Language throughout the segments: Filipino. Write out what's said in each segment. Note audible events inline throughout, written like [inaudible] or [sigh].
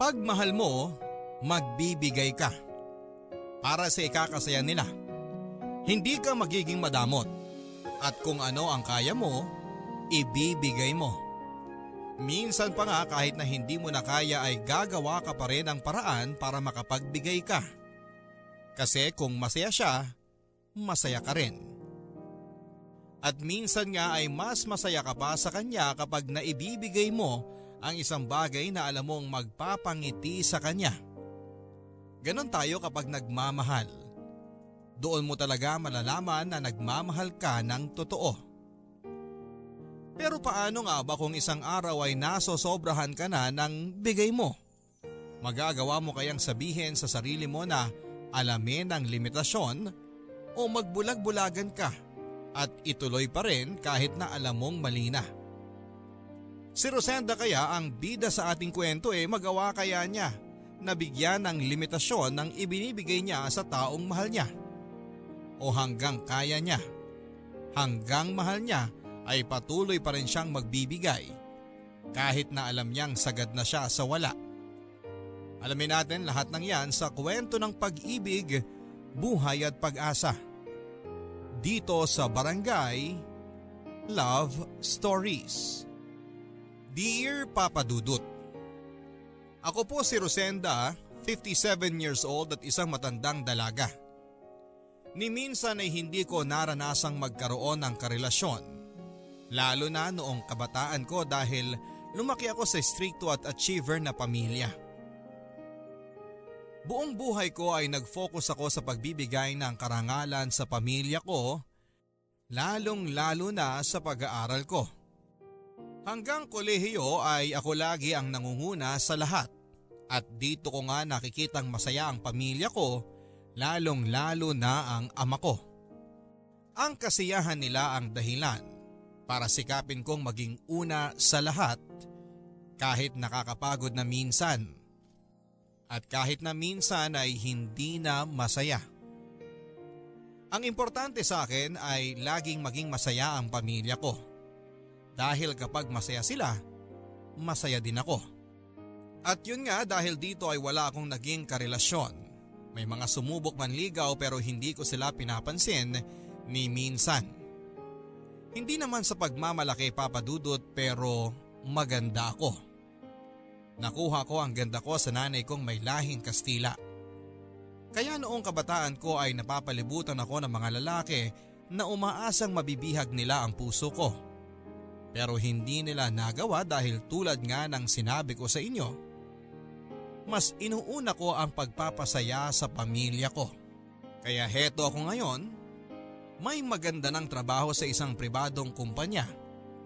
Pag mahal mo, magbibigay ka. Para sa ikakasaya nila. Hindi ka magiging madamot. At kung ano ang kaya mo, ibibigay mo. Minsan pa nga kahit na hindi mo na kaya ay gagawa ka pa rin ng paraan para makapagbigay ka. Kasi kung masaya siya, masaya ka rin. At minsan nga ay mas masaya ka pa sa kanya kapag naibibigay mo ang isang bagay na alam mong magpapangiti sa kanya. Ganon tayo kapag nagmamahal. Doon mo talaga malalaman na nagmamahal ka ng totoo. Pero paano nga ba kung isang araw ay nasosobrahan ka na ng bigay mo? Magagawa mo kayang sabihin sa sarili mo na alamin ang limitasyon o magbulag-bulagan ka at ituloy pa rin kahit na alam mong mali na. Si Rosenda kaya ang bida sa ating kwento eh magawa kaya niya na bigyan ng limitasyon ng ibinibigay niya sa taong mahal niya. O hanggang kaya niya, hanggang mahal niya ay patuloy pa rin siyang magbibigay kahit na alam niyang sagad na siya sa wala. Alamin natin lahat ng yan sa kwento ng pag-ibig, buhay at pag-asa. Dito sa Barangay Love Stories. Dear Papa Dudut, Ako po si Rosenda, 57 years old at isang matandang dalaga. Ni minsan ay hindi ko naranasang magkaroon ng karelasyon. Lalo na noong kabataan ko dahil lumaki ako sa stricto at achiever na pamilya. Buong buhay ko ay nag-focus ako sa pagbibigay ng karangalan sa pamilya ko, lalong lalo na sa pag-aaral ko. Hanggang kolehiyo ay ako lagi ang nangunguna sa lahat at dito ko nga nakikitang masaya ang pamilya ko, lalong lalo na ang ama ko. Ang kasiyahan nila ang dahilan para sikapin kong maging una sa lahat kahit nakakapagod na minsan at kahit na minsan ay hindi na masaya. Ang importante sa akin ay laging maging masaya ang pamilya ko. Dahil kapag masaya sila, masaya din ako. At yun nga dahil dito ay wala akong naging karelasyon. May mga sumubok manligaw pero hindi ko sila pinapansin ni minsan. Hindi naman sa pagmamalaki papadudot pero maganda ako. Nakuha ko ang ganda ko sa nanay kong may lahing Kastila. Kaya noong kabataan ko ay napapalibutan ako ng mga lalaki na umaasang mabibihag nila ang puso ko. Pero hindi nila nagawa dahil tulad nga ng sinabi ko sa inyo, mas inuuna ko ang pagpapasaya sa pamilya ko. Kaya heto ako ngayon, may maganda ng trabaho sa isang pribadong kumpanya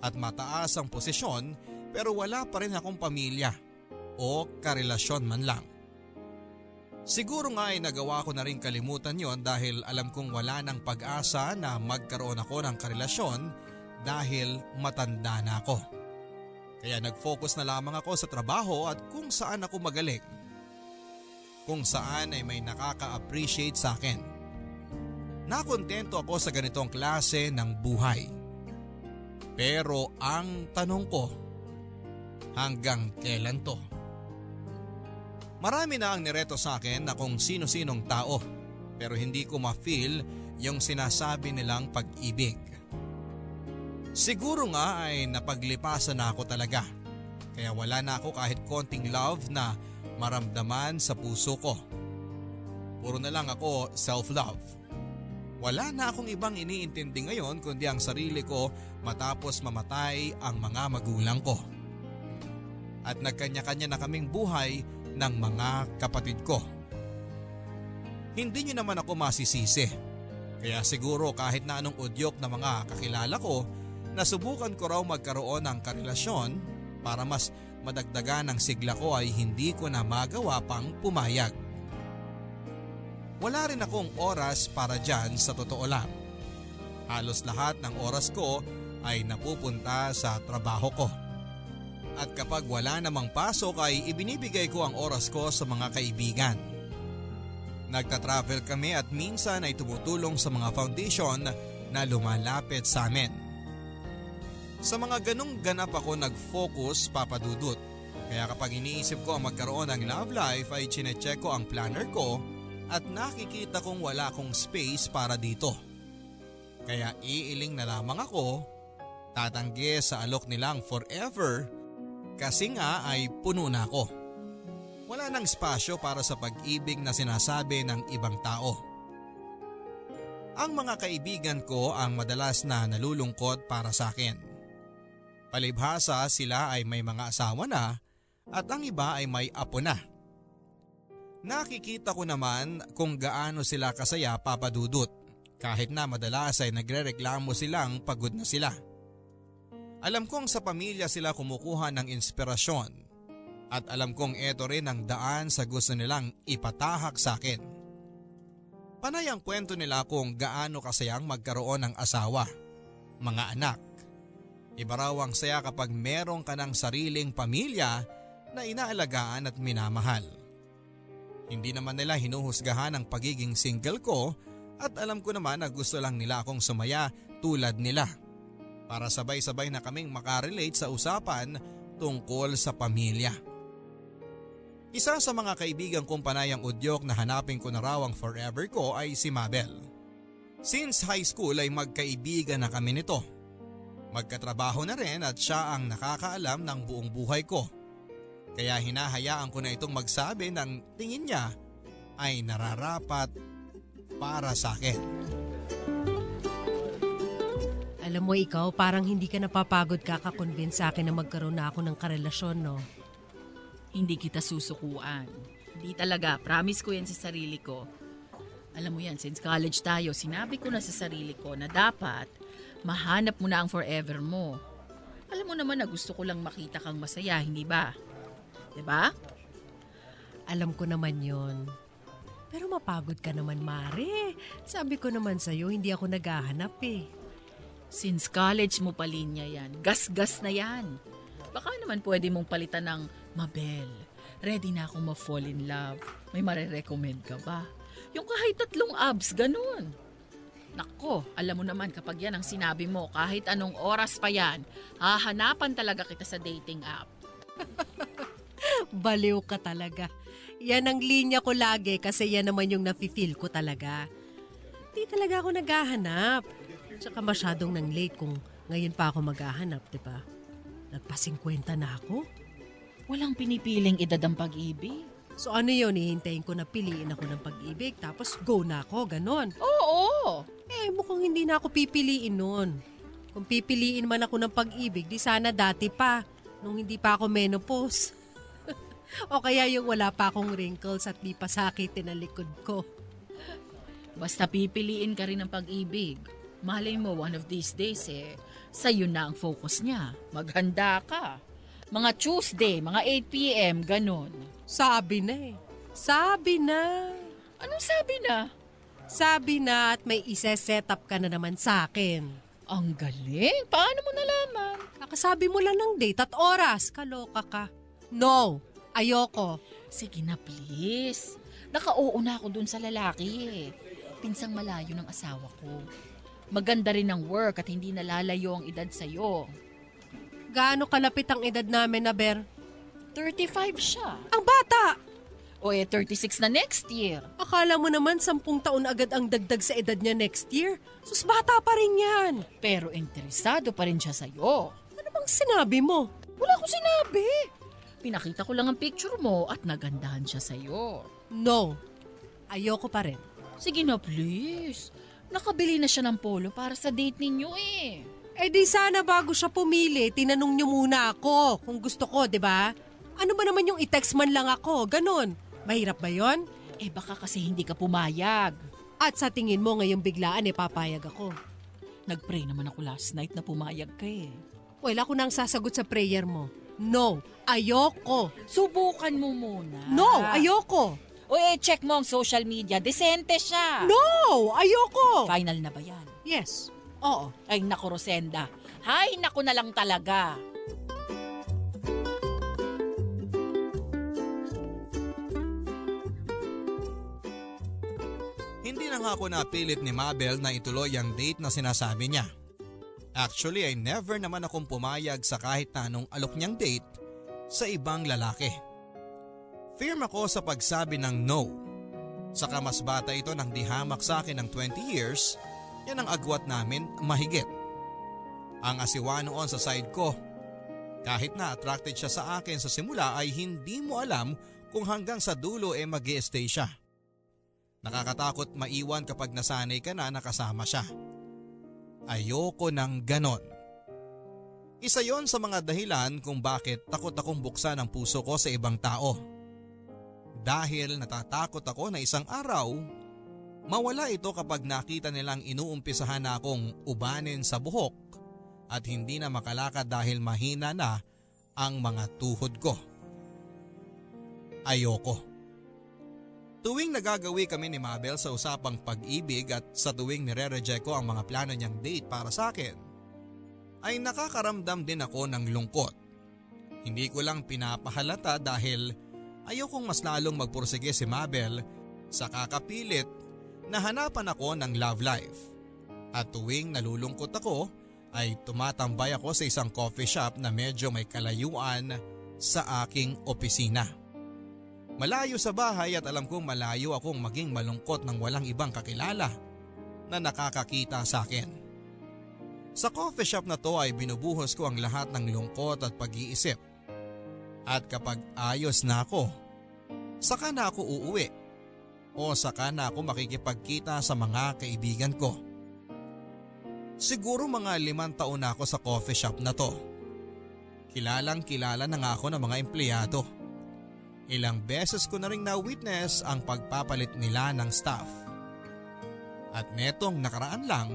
at mataas ang posisyon pero wala pa rin akong pamilya o karelasyon man lang. Siguro nga ay nagawa ko na rin kalimutan yon dahil alam kong wala ng pag-asa na magkaroon ako ng karelasyon dahil matanda na ako. Kaya nag-focus na lamang ako sa trabaho at kung saan ako magaling. Kung saan ay may nakaka-appreciate sa akin. Nakontento ako sa ganitong klase ng buhay. Pero ang tanong ko, hanggang kailan to? Marami na ang nireto sa akin na kung sino-sinong tao pero hindi ko ma-feel yung sinasabi nilang pag-ibig. Siguro nga ay napaglipasan na ako talaga kaya wala na ako kahit konting love na maramdaman sa puso ko. Puro na lang ako self-love. Wala na akong ibang iniintindi ngayon kundi ang sarili ko matapos mamatay ang mga magulang ko. At nagkanya-kanya na kaming buhay ng mga kapatid ko. Hindi niyo naman ako masisisi. Kaya siguro kahit na anong udyok na mga kakilala ko, nasubukan ko raw magkaroon ng karelasyon para mas madagdagan ang sigla ko ay hindi ko na magawa pang pumayag. Wala rin akong oras para dyan sa totoo lang. Halos lahat ng oras ko ay napupunta sa trabaho ko. At kapag wala namang pasok ay ibinibigay ko ang oras ko sa mga kaibigan. Nagta-travel kami at minsan ay tumutulong sa mga foundation na lumalapit sa amin. Sa mga ganong ganap ako nag-focus papadudot Kaya kapag iniisip ko ang magkaroon ng love life ay chinecheck ko ang planner ko at nakikita kong wala akong space para dito. Kaya iiling na lamang ako, tatanggi sa alok nilang forever kasi nga ay puno na ako. Wala nang espasyo para sa pag-ibig na sinasabi ng ibang tao. Ang mga kaibigan ko ang madalas na nalulungkot para sa akin. Palibhasa sila ay may mga asawa na at ang iba ay may apo na. Nakikita ko naman kung gaano sila kasaya papadudot kahit na madalas ay nagre-reklamo silang pagod na sila. Alam kong sa pamilya sila kumukuha ng inspirasyon at alam kong eto rin ang daan sa gusto nilang ipatahak sa akin. Panay ang kwento nila kung gaano kasayang magkaroon ng asawa, mga anak. Iba raw ang saya kapag meron ka ng sariling pamilya na inaalagaan at minamahal. Hindi naman nila hinuhusgahan ang pagiging single ko at alam ko naman na gusto lang nila akong sumaya tulad nila. Para sabay-sabay na kaming makarelate sa usapan tungkol sa pamilya. Isa sa mga kaibigan kong panayang udyok na hanapin ko na raw ang forever ko ay si Mabel. Since high school ay magkaibigan na kami nito. Magkatrabaho na rin at siya ang nakakaalam ng buong buhay ko. Kaya hinahayaan ko na itong magsabi ng tingin niya ay nararapat para sa akin. Alam mo ikaw, parang hindi ka napapagod kakakonvince sa akin na magkaroon na ako ng karelasyon, no? Hindi kita susukuan. Hindi talaga, promise ko yan sa sarili ko. Alam mo yan, since college tayo, sinabi ko na sa sarili ko na dapat mahanap mo na ang forever mo. Alam mo naman na gusto ko lang makita kang masaya, hindi ba? ba? Alam ko naman yon. Pero mapagod ka naman, Mare. Sabi ko naman sa'yo, hindi ako naghahanap eh. Since college mo pa linya yan, gas-gas na yan. Baka naman pwede mong palitan ng Mabel. Ready na akong ma-fall in love. May marerecommend ka ba? Yung kahit tatlong abs, ganun. Nako, alam mo naman kapag yan ang sinabi mo, kahit anong oras pa yan, hahanapan talaga kita sa dating app. [laughs] Baliw ka talaga. Yan ang linya ko lagi kasi yan naman yung nafe-feel ko talaga. Di talaga ako naghahanap. Tsaka masyadong nang late kung ngayon pa ako maghahanap, di ba? Nagpa-50 na ako. Walang pinipiling edad ang pag-ibig. So ano yun, hihintayin ko na piliin ako ng pag-ibig tapos go na ako, ganon. Oo! Eh, mukhang hindi na ako pipiliin nun. Kung pipiliin man ako ng pag-ibig, di sana dati pa, nung hindi pa ako menopause. [laughs] o kaya yung wala pa akong wrinkles at di pa sakitin ang likod ko. Basta pipiliin ka rin ng pag-ibig. Malay mo, one of these days eh, sa'yo na ang focus niya. Maghanda ka. Mga Tuesday, mga 8pm, ganun. Sabi na eh. Sabi na. Anong sabi na? Sabi na at may isa-set up ka na naman sa akin. Ang galing. Paano mo nalaman? Kakasabi mo lang ng date at oras. Kaloka ka. No, ayoko. Sige na please. Naka-oo na ako dun sa lalaki eh. Pinsang malayo ng asawa ko. Maganda rin ang work at hindi nalalayo ang edad sa'yo. Gaano kalapit ang edad namin na Ber? 35 siya. Ang bata! O eh, 36 na next year. Akala mo naman sampung taon agad ang dagdag sa edad niya next year? Sus, bata pa rin yan. Pero interesado pa rin siya sa'yo. Ano bang sinabi mo? Wala ko sinabi. Pinakita ko lang ang picture mo at nagandahan siya sa'yo. No. Ayoko pa rin. Sige na please. Nakabili na siya ng polo para sa date ninyo eh. Eh di sana bago siya pumili, tinanong niyo muna ako kung gusto ko, di ba? Ano ba naman yung i-text man lang ako, ganun. Mahirap ba yon? Eh baka kasi hindi ka pumayag. At sa tingin mo ngayong biglaan eh papayag ako. Nagpray naman ako last night na pumayag ka eh. Wala ko nang sasagot sa prayer mo. No, ayoko. Subukan mo muna. No, ayoko. O eh, check mo ang social media. Desente siya. No, ayoko. Final na ba yan? Yes, oo. Ay naku, Rosenda. Hay, naku na lang talaga. Hindi na nga ako napilit ni Mabel na ituloy ang date na sinasabi niya. Actually ay never naman akong pumayag sa kahit na anong alok niyang date sa ibang lalaki. Firm ako sa pagsabi ng no. Saka mas bata ito nang dihamak sa akin ng 20 years, yan ang agwat namin mahigit. Ang asiwa noon sa side ko. Kahit na attracted siya sa akin sa simula ay hindi mo alam kung hanggang sa dulo e eh mag stay siya. Nakakatakot maiwan kapag nasanay ka na nakasama siya. Ayoko ng ganon. Isa yon sa mga dahilan kung bakit takot akong buksan ang puso ko sa ibang tao. Dahil natatakot ako na isang araw, mawala ito kapag nakita nilang inuumpisahan na akong ubanin sa buhok at hindi na makalakad dahil mahina na ang mga tuhod ko. Ayoko. Tuwing nagagawi kami ni Mabel sa usapang pag-ibig at sa tuwing nire-reject ko ang mga plano niyang date para sa akin, ay nakakaramdam din ako ng lungkot. Hindi ko lang pinapahalata dahil ayokong mas lalong magpursige si Mabel sa kakapilit na hanapan ako ng love life. At tuwing nalulungkot ako ay tumatambay ako sa isang coffee shop na medyo may kalayuan sa aking opisina. Malayo sa bahay at alam kong malayo akong maging malungkot ng walang ibang kakilala na nakakakita sa akin. Sa coffee shop na to ay binubuhos ko ang lahat ng lungkot at pag-iisip. At kapag ayos na ako, saka na ako uuwi o saka na ako makikipagkita sa mga kaibigan ko. Siguro mga limang taon na ako sa coffee shop na to. Kilalang kilala na nga ako ng mga empleyado. Ilang beses ko na rin na-witness ang pagpapalit nila ng staff. At netong nakaraan lang,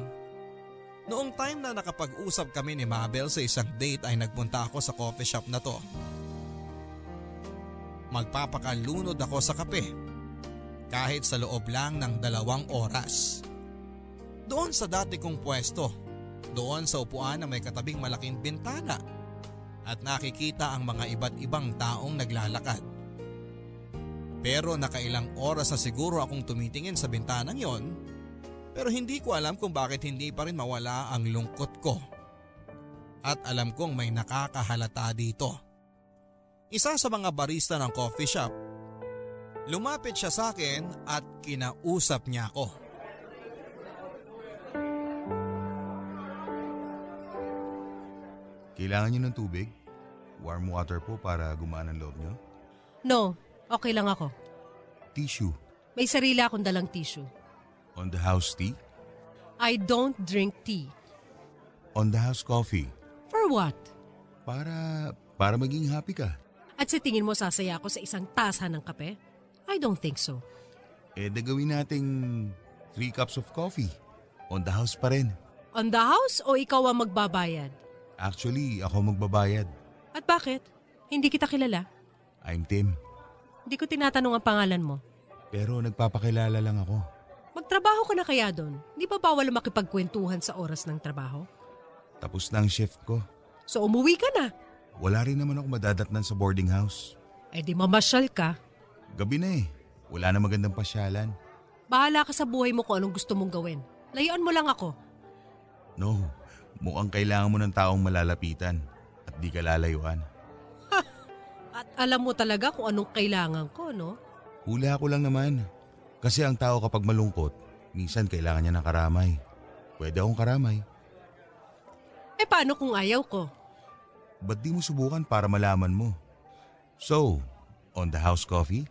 noong time na nakapag-usap kami ni Mabel sa isang date ay nagpunta ako sa coffee shop na to. Magpapakalunod ako sa kape kahit sa loob lang ng dalawang oras. Doon sa dati kong pwesto, doon sa upuan na may katabing malaking bintana at nakikita ang mga iba't ibang taong naglalakad. Pero nakailang oras na siguro akong tumitingin sa bintanang yon pero hindi ko alam kung bakit hindi pa rin mawala ang lungkot ko. At alam kong may nakakahalata dito. Isa sa mga barista ng coffee shop, lumapit siya sa akin at kinausap niya ako. Kailangan niyo ng tubig? Warm water po para gumaan ang loob niyo? No, okay lang ako. Tissue? May sarili akong dalang tissue. On the house tea? I don't drink tea. On the house coffee? For what? Para, para maging happy ka. At sa tingin mo sasaya ako sa isang tasa ng kape? I don't think so. Eh, gawin nating three cups of coffee. On the house pa rin. On the house o ikaw ang magbabayad? Actually, ako magbabayad. At bakit? Hindi kita kilala? I'm Tim. Hindi ko tinatanong ang pangalan mo. Pero nagpapakilala lang ako. Magtrabaho ka na kaya doon? Di ba bawal makipagkwentuhan sa oras ng trabaho? Tapos na ang shift ko. So umuwi ka na? Wala rin naman ako madadatnan sa boarding house. Eh di mamasyal ka. Gabi na eh. Wala na magandang pasyalan. Bahala ka sa buhay mo kung anong gusto mong gawin. Layuan mo lang ako. No, Mukhang kailangan mo ng taong malalapitan at di ka lalayuan. [laughs] At alam mo talaga kung anong kailangan ko, no? Hula ko lang naman. Kasi ang tao kapag malungkot, minsan kailangan niya ng karamay. Pwede akong karamay. Eh paano kung ayaw ko? Ba't di mo subukan para malaman mo? So, on the house coffee?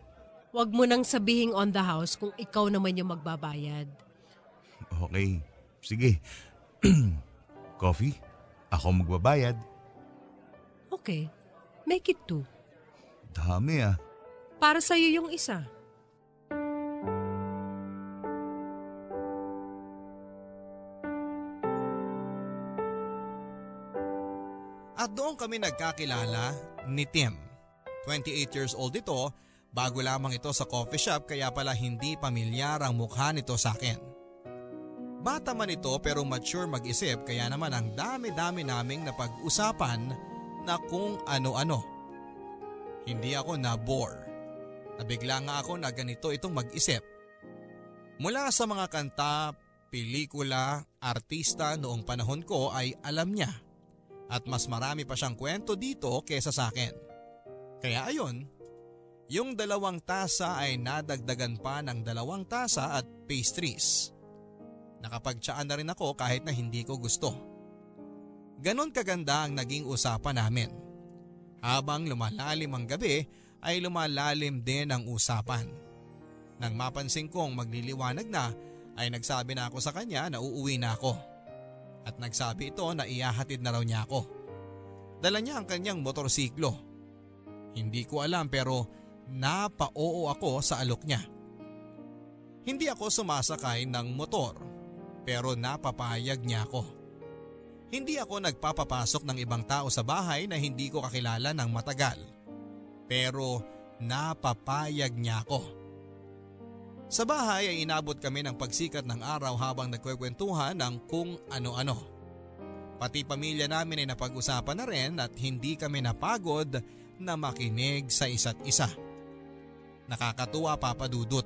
Huwag mo nang sabihing on the house kung ikaw naman yung magbabayad. Okay. Sige. [clears throat] Coffee? Ako magbabayad. Okay. Make it two. Dami ah. Para sa'yo yung isa. At doon kami nagkakilala ni Tim. 28 years old ito, bago lamang ito sa coffee shop kaya pala hindi pamilyar ang mukha nito sa akin. Bata man ito pero mature mag-isip kaya naman ang dami-dami naming napag-usapan na kung ano-ano. Hindi ako na-bore. Nabigla nga ako na ganito itong mag-isip. Mula sa mga kanta, pelikula, artista noong panahon ko ay alam niya. At mas marami pa siyang kwento dito kesa sa akin. Kaya ayon, yung dalawang tasa ay nadagdagan pa ng dalawang tasa at pastries. Nakapagtsaan na rin ako kahit na hindi ko gusto. Ganon kaganda ang naging usapan namin. Habang lumalalim ang gabi ay lumalalim din ang usapan. Nang mapansin kong magliliwanag na ay nagsabi na ako sa kanya na uuwi na ako. At nagsabi ito na iyahatid na raw niya ako. Dala niya ang kanyang motorsiklo. Hindi ko alam pero napa-oo ako sa alok niya. Hindi ako sumasakay ng motor pero napapayag niya ako. Hindi ako nagpapapasok ng ibang tao sa bahay na hindi ko kakilala ng matagal. Pero napapayag niya ako. Sa bahay ay inabot kami ng pagsikat ng araw habang nagkwekwentuhan ng kung ano-ano. Pati pamilya namin ay napag-usapan na rin at hindi kami napagod na makinig sa isa't isa. Nakakatuwa papadudot.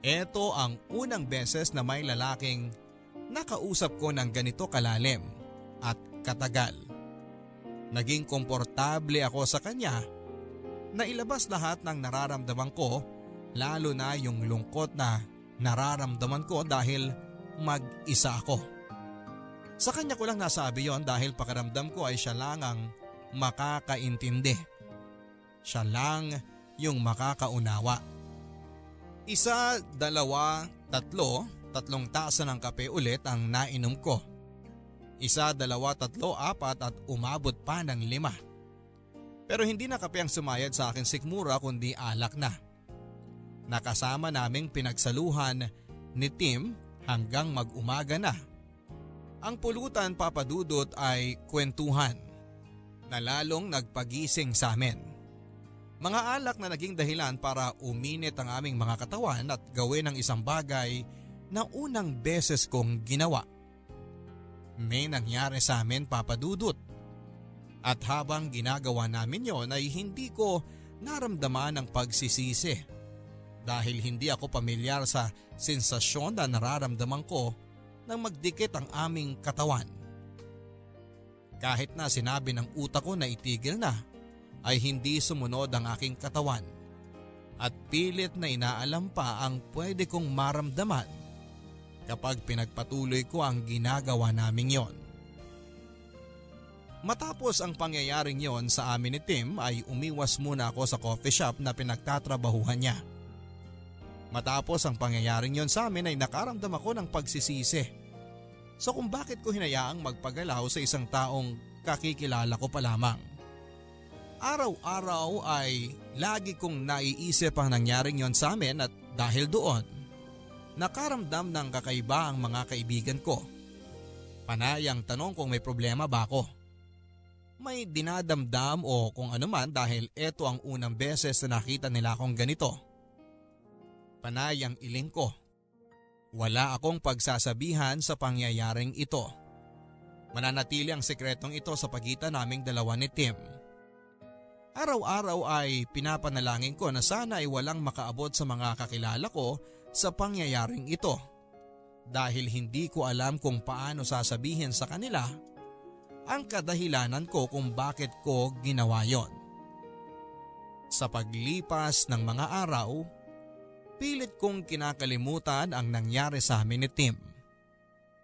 Ito ang unang beses na may lalaking nakausap ko ng ganito kalalim at katagal. Naging komportable ako sa kanya na ilabas lahat ng nararamdaman ko lalo na yung lungkot na nararamdaman ko dahil mag-isa ako. Sa kanya ko lang nasabi yon dahil pakaramdam ko ay siya lang ang makakaintindi. Siya lang yung makakaunawa. Isa, dalawa, tatlo, tatlong tasa ng kape ulit ang nainom ko. Isa, dalawa, tatlo, apat at umabot pa ng lima. Pero hindi na kape ang sumayad sa akin sikmura kundi alak na nakasama naming pinagsaluhan ni Tim hanggang mag-umaga na. Ang pulutan papadudot ay kwentuhan na lalong nagpagising sa amin. Mga alak na naging dahilan para uminit ang aming mga katawan at gawin ang isang bagay na unang beses kong ginawa. May nangyari sa amin papadudot. At habang ginagawa namin yon ay hindi ko naramdaman ang pagsisisi dahil hindi ako pamilyar sa sensasyon na nararamdaman ko nang magdikit ang aming katawan. Kahit na sinabi ng utak ko na itigil na, ay hindi sumunod ang aking katawan at pilit na inaalam pa ang pwede kong maramdaman kapag pinagpatuloy ko ang ginagawa naming yon. Matapos ang pangyayaring yon sa amin ni Tim ay umiwas muna ako sa coffee shop na pinagtatrabahuhan niya. Matapos ang pangyayaring yon sa amin ay nakaramdam ako ng pagsisisi. So kung bakit ko hinayaang magpagalaw sa isang taong kakikilala ko pa lamang. Araw-araw ay lagi kong naiisip ang nangyaring yon sa amin at dahil doon, nakaramdam ng kakaiba ang mga kaibigan ko. Panay ang tanong kung may problema ba ako. May dinadamdam o kung ano man dahil ito ang unang beses na nakita nila akong ganito. Panay ang iling ko. Wala akong pagsasabihan sa pangyayaring ito. Mananatili ang sekretong ito sa pagitan naming dalawa ni Tim. Araw-araw ay pinapanalangin ko na sana ay walang makaabot sa mga kakilala ko sa pangyayaring ito. Dahil hindi ko alam kung paano sasabihin sa kanila ang kadahilanan ko kung bakit ko ginawa yon. Sa paglipas ng mga araw, Pilit kong kinakalimutan ang nangyari sa amin ni Tim.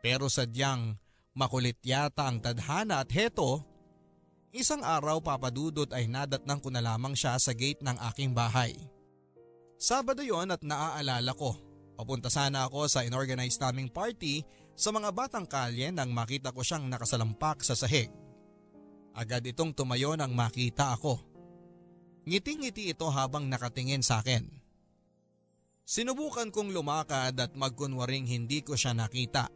Pero sadyang makulit yata ang tadhana at heto, isang araw papadudot ay nadatnang ko na lamang siya sa gate ng aking bahay. Sabado yon at naaalala ko. Papunta sana ako sa inorganized naming party sa mga batang kalye nang makita ko siyang nakasalampak sa sahig. Agad itong tumayo nang makita ako. Ngiting-ngiti ito habang nakatingin sa akin. Sinubukan kong lumakad at magkunwaring hindi ko siya nakita.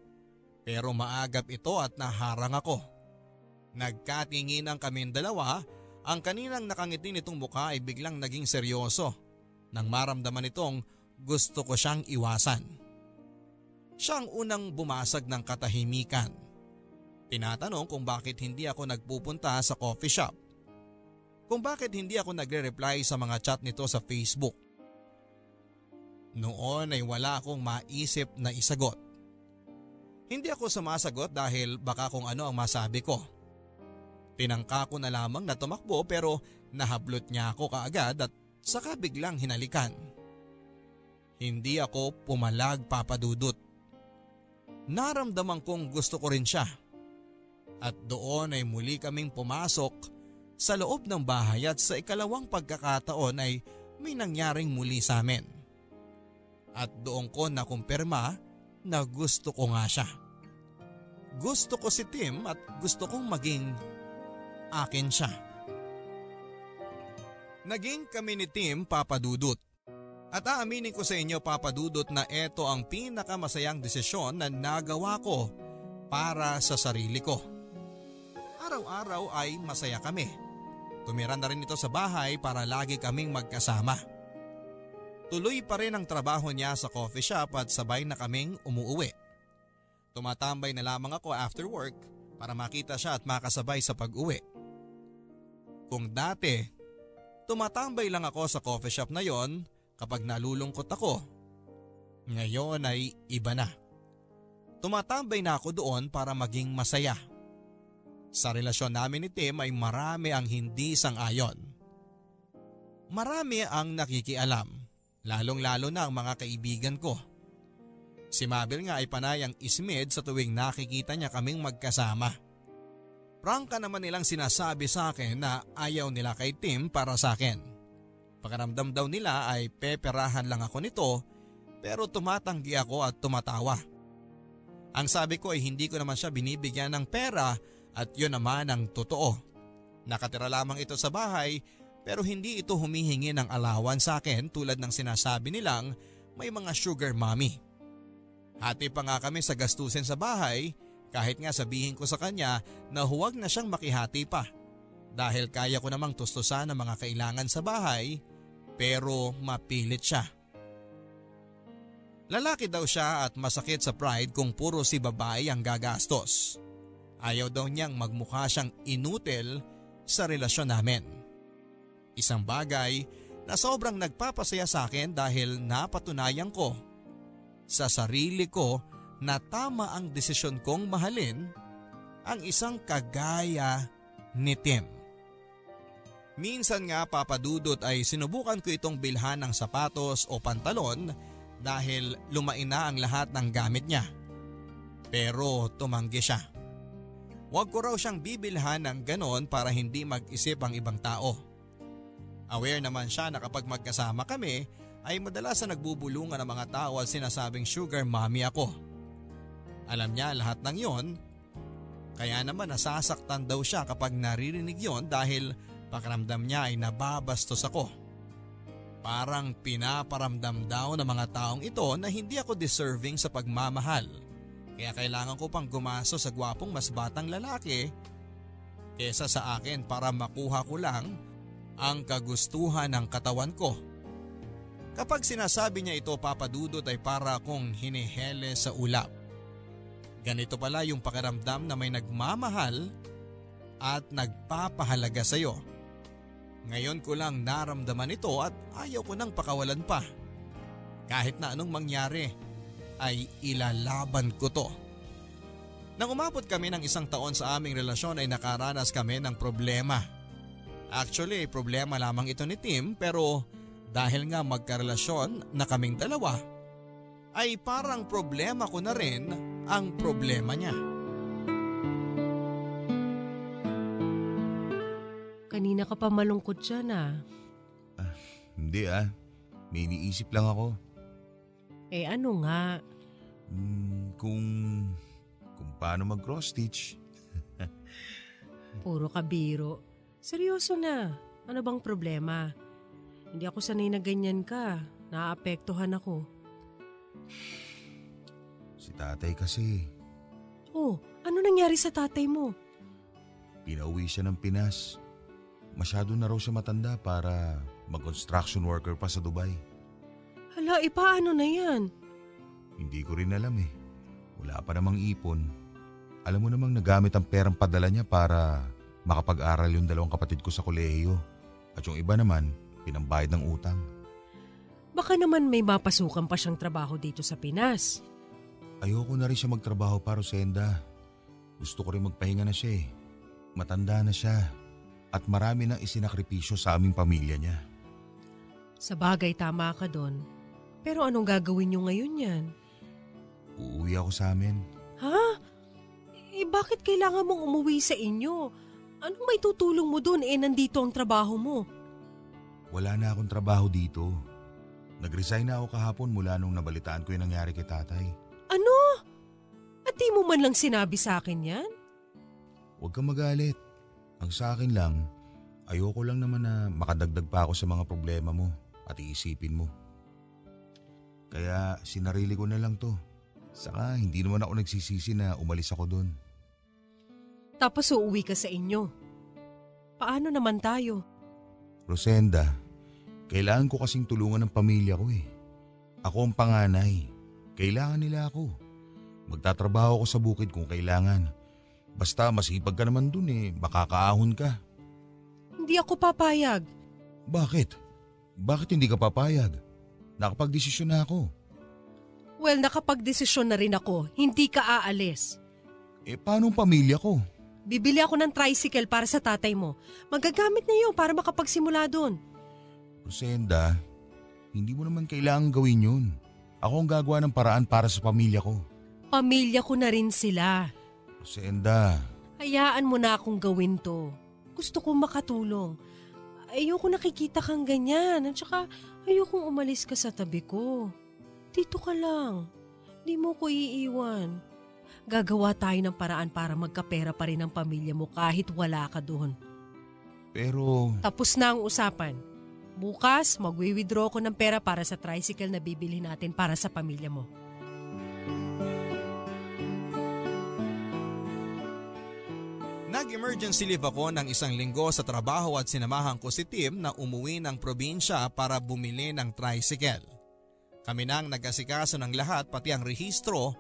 Pero maagap ito at naharang ako. Nagkatingin ang kaming dalawa, ang kaninang nakangiti nitong mukha ay biglang naging seryoso. Nang maramdaman itong gusto ko siyang iwasan. Siya ang unang bumasag ng katahimikan. Tinatanong kung bakit hindi ako nagpupunta sa coffee shop. Kung bakit hindi ako nagre-reply sa mga chat nito sa Facebook. Noon ay wala akong maisip na isagot. Hindi ako sumasagot dahil baka kung ano ang masabi ko. Tinangka ko na lamang na tumakbo pero Nahablot niya ako kaagad at saka biglang hinalikan. Hindi ako pumalag papadudot. Naramdaman kong gusto ko rin siya. At doon ay muli kaming pumasok sa loob ng bahay at sa ikalawang pagkakataon ay may nangyaring muli sa amin. At doon ko nakumpirma na gusto ko nga siya. Gusto ko si Tim at gusto kong maging akin siya. Naging kami ni Tim papadudot. At aaminin ko sa inyo papadudot na ito ang pinakamasayang desisyon na nagawa ko para sa sarili ko. Araw-araw ay masaya kami. Tumira na rin ito sa bahay para lagi kaming magkasama. Tuloy pa rin ang trabaho niya sa coffee shop at sabay na kaming umuuwi. Tumatambay na lamang ako after work para makita siya at makasabay sa pag-uwi. Kung dati, tumatambay lang ako sa coffee shop na yon kapag nalulungkot ako. Ngayon ay iba na. Tumatambay na ako doon para maging masaya. Sa relasyon namin ni Tim ay marami ang hindi sang-ayon. Marami ang nakikialam, lalong-lalo na ang mga kaibigan ko. Si Mabel nga ay panayang ismid sa tuwing nakikita niya kaming magkasama. Prangka naman nilang sinasabi sa akin na ayaw nila kay Tim para sa akin. Pakaramdam daw nila ay peperahan lang ako nito pero tumatanggi ako at tumatawa. Ang sabi ko ay hindi ko naman siya binibigyan ng pera at yun naman ang totoo. Nakatira lamang ito sa bahay pero hindi ito humihingi ng alawan sa akin tulad ng sinasabi nilang may mga sugar mommy. Hati pa nga kami sa gastusin sa bahay kahit nga sabihin ko sa kanya na huwag na siyang makihati pa. Dahil kaya ko namang tustusan ang mga kailangan sa bahay pero mapilit siya. Lalaki daw siya at masakit sa pride kung puro si babae ang gagastos. Ayaw daw niyang magmukha siyang inutil sa relasyon namin. Isang bagay na sobrang nagpapasaya sa akin dahil napatunayan ko sa sarili ko na tama ang desisyon kong mahalin ang isang kagaya ni Tim. Minsan nga papadudot ay sinubukan ko itong bilhan ng sapatos o pantalon dahil lumain na ang lahat ng gamit niya. Pero tumanggi siya. Huwag ko raw siyang bibilhan ng ganon para hindi mag-isip ang ibang tao. Aware naman siya na kapag magkasama kami ay madalas na nagbubulungan ng mga tao at sinasabing sugar mommy ako. Alam niya lahat ng yon, kaya naman nasasaktan daw siya kapag naririnig yon dahil pakiramdam niya ay nababastos ako. Parang pinaparamdam daw ng mga taong ito na hindi ako deserving sa pagmamahal. Kaya kailangan ko pang gumaso sa gwapong mas batang lalaki kesa sa akin para makuha ko lang ang kagustuhan ng katawan ko. Kapag sinasabi niya ito papadudot ay para akong hinihele sa ulap. Ganito pala yung pakiramdam na may nagmamahal at nagpapahalaga sa iyo. Ngayon ko lang naramdaman ito at ayaw ko nang pakawalan pa. Kahit na anong mangyari ay ilalaban ko to. Nang umabot kami ng isang taon sa aming relasyon ay nakaranas kami ng problema. Actually, problema lamang ito ni Tim pero dahil nga magkarelasyon na kaming dalawa, ay parang problema ko na rin ang problema niya. Kanina ka pa malungkot siya na. Hindi ah. May iniisip lang ako. Eh ano nga? Hmm, kung... Kung paano mag-cross stitch. [laughs] Puro kabiro. Seryoso na. Ano bang problema? Hindi ako sanay na ganyan ka. Naapektuhan ako. Si tatay kasi, Oh, ano nangyari sa tatay mo? pinauwi siya ng Pinas. Masyado na raw siya matanda para mag-construction worker pa sa Dubai. Hala, eh paano na yan? Hindi ko rin alam eh. Wala pa namang ipon. Alam mo namang nagamit ang perang padala niya para makapag-aral yung dalawang kapatid ko sa kolehiyo. At yung iba naman, pinambayad ng utang. Baka naman may mapasukan pa siyang trabaho dito sa Pinas. Ayoko na rin siya magtrabaho para Rosenda. Gusto ko rin magpahinga na siya eh. Matanda na siya. at marami nang isinakripisyo sa aming pamilya niya. Sa bagay tama ka doon. Pero anong gagawin niyo ngayon yan? Uuwi ako sa amin. Ha? Eh bakit kailangan mong umuwi sa inyo? Anong may tutulong mo doon eh nandito ang trabaho mo? Wala na akong trabaho dito. Nag-resign na ako kahapon mula nung nabalitaan ko yung nangyari kay tatay. Ano? At di mo man lang sinabi sa akin yan? Huwag kang magalit. Ang sa akin lang, ayoko lang naman na makadagdag pa ako sa mga problema mo at iisipin mo. Kaya sinarili ko na lang to. Saka hindi naman ako nagsisisi na umalis ako doon. Tapos uuwi ka sa inyo. Paano naman tayo? Rosenda, kailangan ko kasing tulungan ng pamilya ko eh. Ako ang panganay. Kailangan nila ako. Magtatrabaho ako sa bukid kung kailangan. Basta masipag ka naman dun eh, baka kaahon ka. Hindi ako papayag. Bakit? Bakit hindi ka papayag? Nakapagdesisyon na ako. Well, nakapagdesisyon na rin ako. Hindi ka aalis. Eh paano ang pamilya ko? Bibili ako ng tricycle para sa tatay mo. Magagamit na yun para makapagsimula doon. Rosenda, hindi mo naman kailangan gawin yun. Ako ang gagawa ng paraan para sa pamilya ko. Pamilya ko na rin sila. Rosenda, Hayaan mo na akong gawin to. Gusto kong makatulong. Ayoko nakikita kang ganyan. At saka ayokong umalis ka sa tabi ko. Dito ka lang. Di mo ko iiwan. Gagawa tayo ng paraan para magkapera pa rin ang pamilya mo kahit wala ka doon. pero Tapos na ang usapan. Bukas, magwi-withdraw ko ng pera para sa tricycle na bibili natin para sa pamilya mo. Nag-emergency leave ako ng isang linggo sa trabaho at sinamahan ko si Tim na umuwi ng probinsya para bumili ng tricycle. Kami nang nag-asikaso ng lahat pati ang rehistro.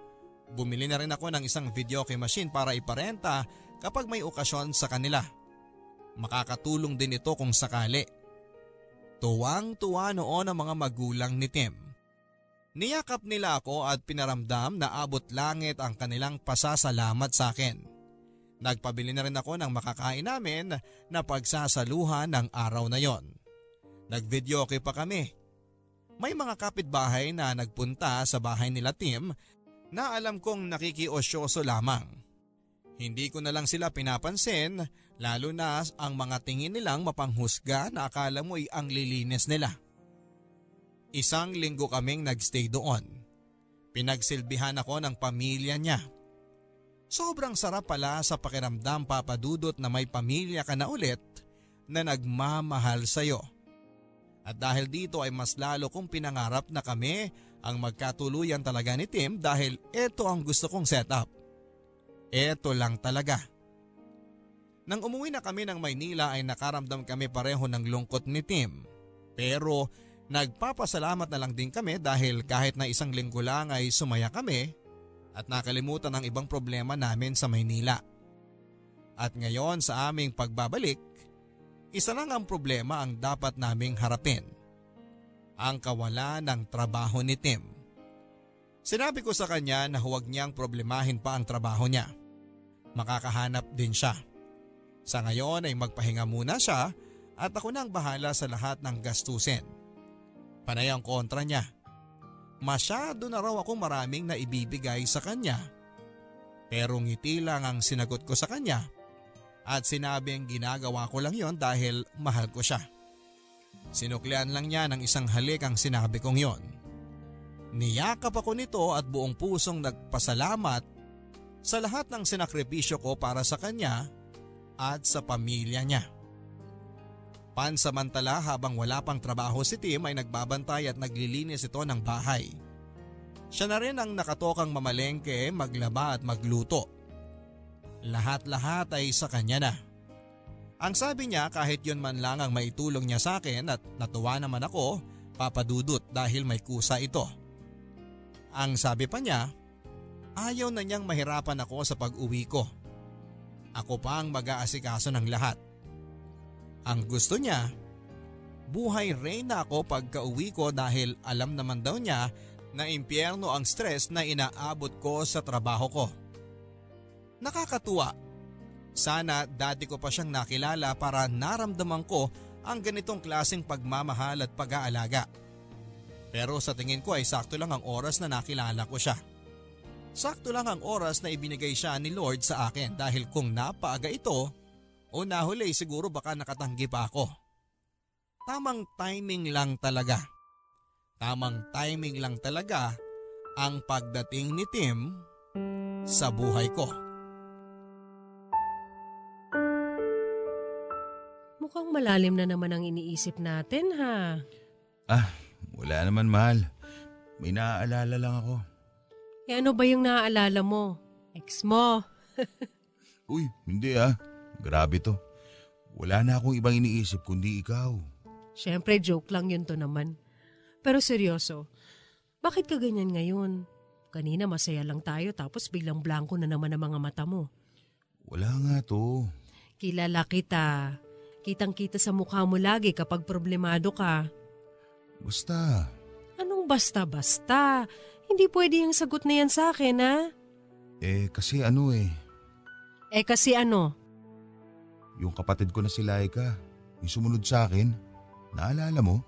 Bumili na rin ako ng isang videoke machine para iparenta kapag may okasyon sa kanila. Makakatulong din ito kung sakali. Tuwang-tuwa noon ang mga magulang ni Tim. Niyakap nila ako at pinaramdam na abot langit ang kanilang pasasalamat sa akin. Nagpabili na rin ako ng makakain namin na pagsasaluhan ng araw na yon. Nagvideoke pa kami. May mga kapitbahay na nagpunta sa bahay nila Tim na alam kong nakikiosyoso lamang. Hindi ko na lang sila pinapansin lalo na ang mga tingin nilang mapanghusga na akala mo ay ang lilinis nila. Isang linggo kaming nagstay doon. Pinagsilbihan ako ng pamilya niya. Sobrang sarap pala sa pakiramdam papadudot na may pamilya ka na ulit na nagmamahal sa'yo. At dahil dito ay mas lalo kong pinangarap na kami ang magkatuluyan talaga ni Tim dahil ito ang gusto kong setup. Ito lang talaga. Nang umuwi na kami ng Maynila ay nakaramdam kami pareho ng lungkot ni Tim. Pero nagpapasalamat na lang din kami dahil kahit na isang linggo lang ay sumaya kami at nakalimutan ang ibang problema namin sa Maynila. At ngayon sa aming pagbabalik, isa lang ang problema ang dapat naming harapin. Ang kawalan ng trabaho ni Tim. Sinabi ko sa kanya na huwag niyang problemahin pa ang trabaho niya. Makakahanap din siya. Sa ngayon ay magpahinga muna siya at ako na ang bahala sa lahat ng gastusin. Panay ang kontra niya. Masyado na raw ako maraming naibibigay sa kanya. Pero ngiti lang ang sinagot ko sa kanya at sinabing ginagawa ko lang yon dahil mahal ko siya. Sinuklian lang niya ng isang halik ang sinabi kong yon. Niyakap ako nito at buong pusong nagpasalamat sa lahat ng sinakripisyo ko para sa kanya at sa pamilya niya. Pansamantala habang wala pang trabaho si Tim ay nagbabantay at naglilinis ito ng bahay. Siya na rin ang nakatokang mamalengke, maglaba at magluto. Lahat-lahat ay sa kanya na. Ang sabi niya kahit yun man lang ang maitulong niya sa akin at natuwa naman ako, papadudot dahil may kusa ito. Ang sabi pa niya, ayaw na niyang mahirapan ako sa pag-uwi ko. Ako pa ang mag-aasikaso ng lahat. Ang gusto niya, buhay reyna ako pagka uwi ko dahil alam naman daw niya na impyerno ang stress na inaabot ko sa trabaho ko. Nakakatuwa. Sana dati ko pa siyang nakilala para naramdaman ko ang ganitong klaseng pagmamahal at pag-aalaga. Pero sa tingin ko ay sakto lang ang oras na nakilala ko siya. Sakto lang ang oras na ibinigay siya ni Lord sa akin dahil kung napaaga ito o nahuli siguro baka nakatanggi pa ako. Tamang timing lang talaga. Tamang timing lang talaga ang pagdating ni Tim sa buhay ko. Mukhang malalim na naman ang iniisip natin ha. Ah, wala naman mahal. May naaalala lang ako. E ano ba yung naaalala mo? Ex mo? [laughs] Uy, hindi ah. Grabe to. Wala na akong ibang iniisip kundi ikaw. Siyempre joke lang yun to naman. Pero seryoso, bakit ka ganyan ngayon? Kanina masaya lang tayo tapos biglang blanco na naman ang mga mata mo. Wala nga to. Kilala kita. Kitang kita sa mukha mo lagi kapag problemado ka. Basta, Anong basta-basta? Hindi pwede yung sagot na yan sa akin ha? eh kasi ano eh, Eh kasi ano? yung kapatid ko na si Laika, yung sumunod sa akin, naalala mo?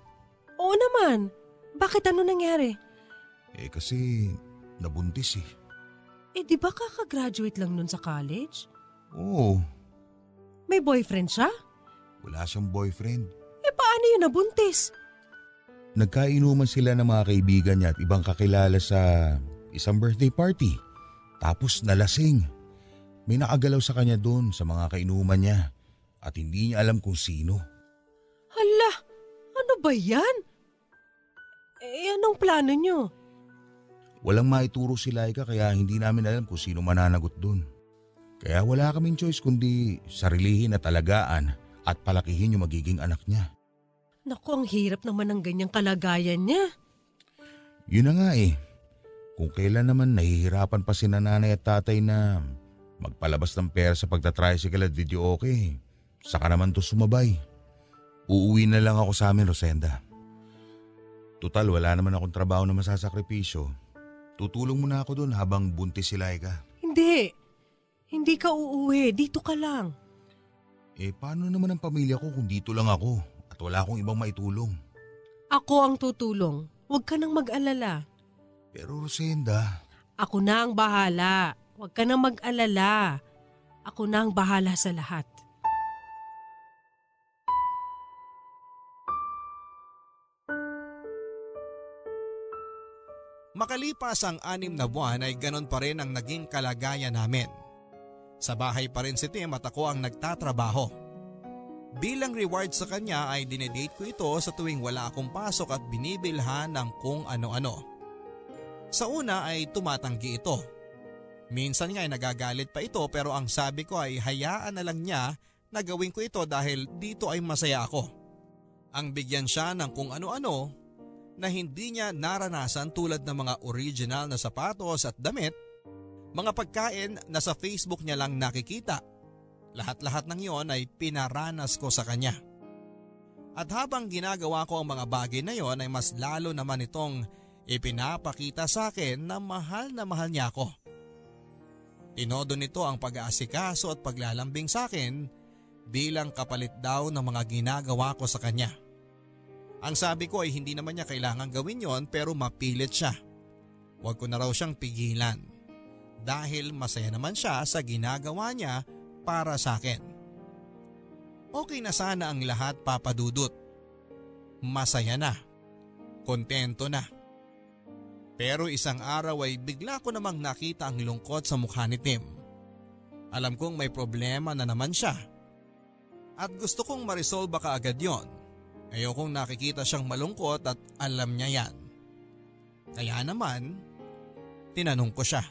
Oo naman. Bakit ano nangyari? Eh kasi nabuntis eh. Eh di ba kakagraduate lang nun sa college? Oo, May boyfriend siya? wala siyang boyfriend. Eh paano yun nabuntis? Nagkainuman sila ng mga kaibigan niya at ibang kakilala sa isang birthday party. Tapos nalasing. May nakagalaw sa kanya doon sa mga kainuman niya at hindi niya alam kung sino. Hala, ano ba yan? Eh anong plano nyo? Walang maituro si Laika kaya hindi namin alam kung sino mananagot doon. Kaya wala kaming choice kundi sarilihin at alagaan at palakihin yung magiging anak niya. Naku, ang hirap naman ng ganyang kalagayan niya. Yun na nga eh. Kung kailan naman nahihirapan pa si nanay at tatay na magpalabas ng pera sa pagtatricycle at video okay, saka naman to sumabay. Uuwi na lang ako sa amin, Rosenda. Tutal, wala naman akong trabaho na masasakripisyo. Tutulong muna ako doon habang buntis si Laika. Hindi. Hindi ka uuwi. Dito ka lang. Eh paano naman ang pamilya ko kung dito lang ako wala akong ibang maitulong? Ako ang tutulong. Huwag ka nang mag-alala. Pero Rosenda, Ako na ang bahala. Huwag ka nang mag-alala. Ako na ang bahala sa lahat. Makalipas ang anim na buwan ay ganon pa rin ang naging kalagayan namin. Sa bahay pa rin si Tim at ako ang nagtatrabaho. Bilang reward sa kanya ay dinedate ko ito sa tuwing wala akong pasok at binibilhan ng kung ano-ano. Sa una ay tumatanggi ito. Minsan nga ay nagagalit pa ito pero ang sabi ko ay hayaan na lang niya na gawin ko ito dahil dito ay masaya ako. Ang bigyan siya ng kung ano-ano na hindi niya naranasan tulad ng mga original na sapatos at damit, mga pagkain na sa Facebook niya lang nakikita. Lahat-lahat ng iyon ay pinaranas ko sa kanya. At habang ginagawa ko ang mga bagay na iyon ay mas lalo naman itong ipinapakita sa akin na mahal na mahal niya ako. Tinodo nito ang pag-aasikaso at paglalambing sa akin bilang kapalit daw ng mga ginagawa ko sa kanya. Ang sabi ko ay hindi naman niya kailangan gawin yon pero mapilit siya. Huwag ko na raw siyang pigilan. Dahil masaya naman siya sa ginagawa niya para sa akin. Okay na sana ang lahat papadudot. Masaya na. Kontento na. Pero isang araw ay bigla ko namang nakita ang lungkot sa mukha ni Tim. Alam kong may problema na naman siya. At gusto kong marisolve ka agad yon. Ayokong nakikita siyang malungkot at alam niya yan. Kaya naman, tinanong ko siya.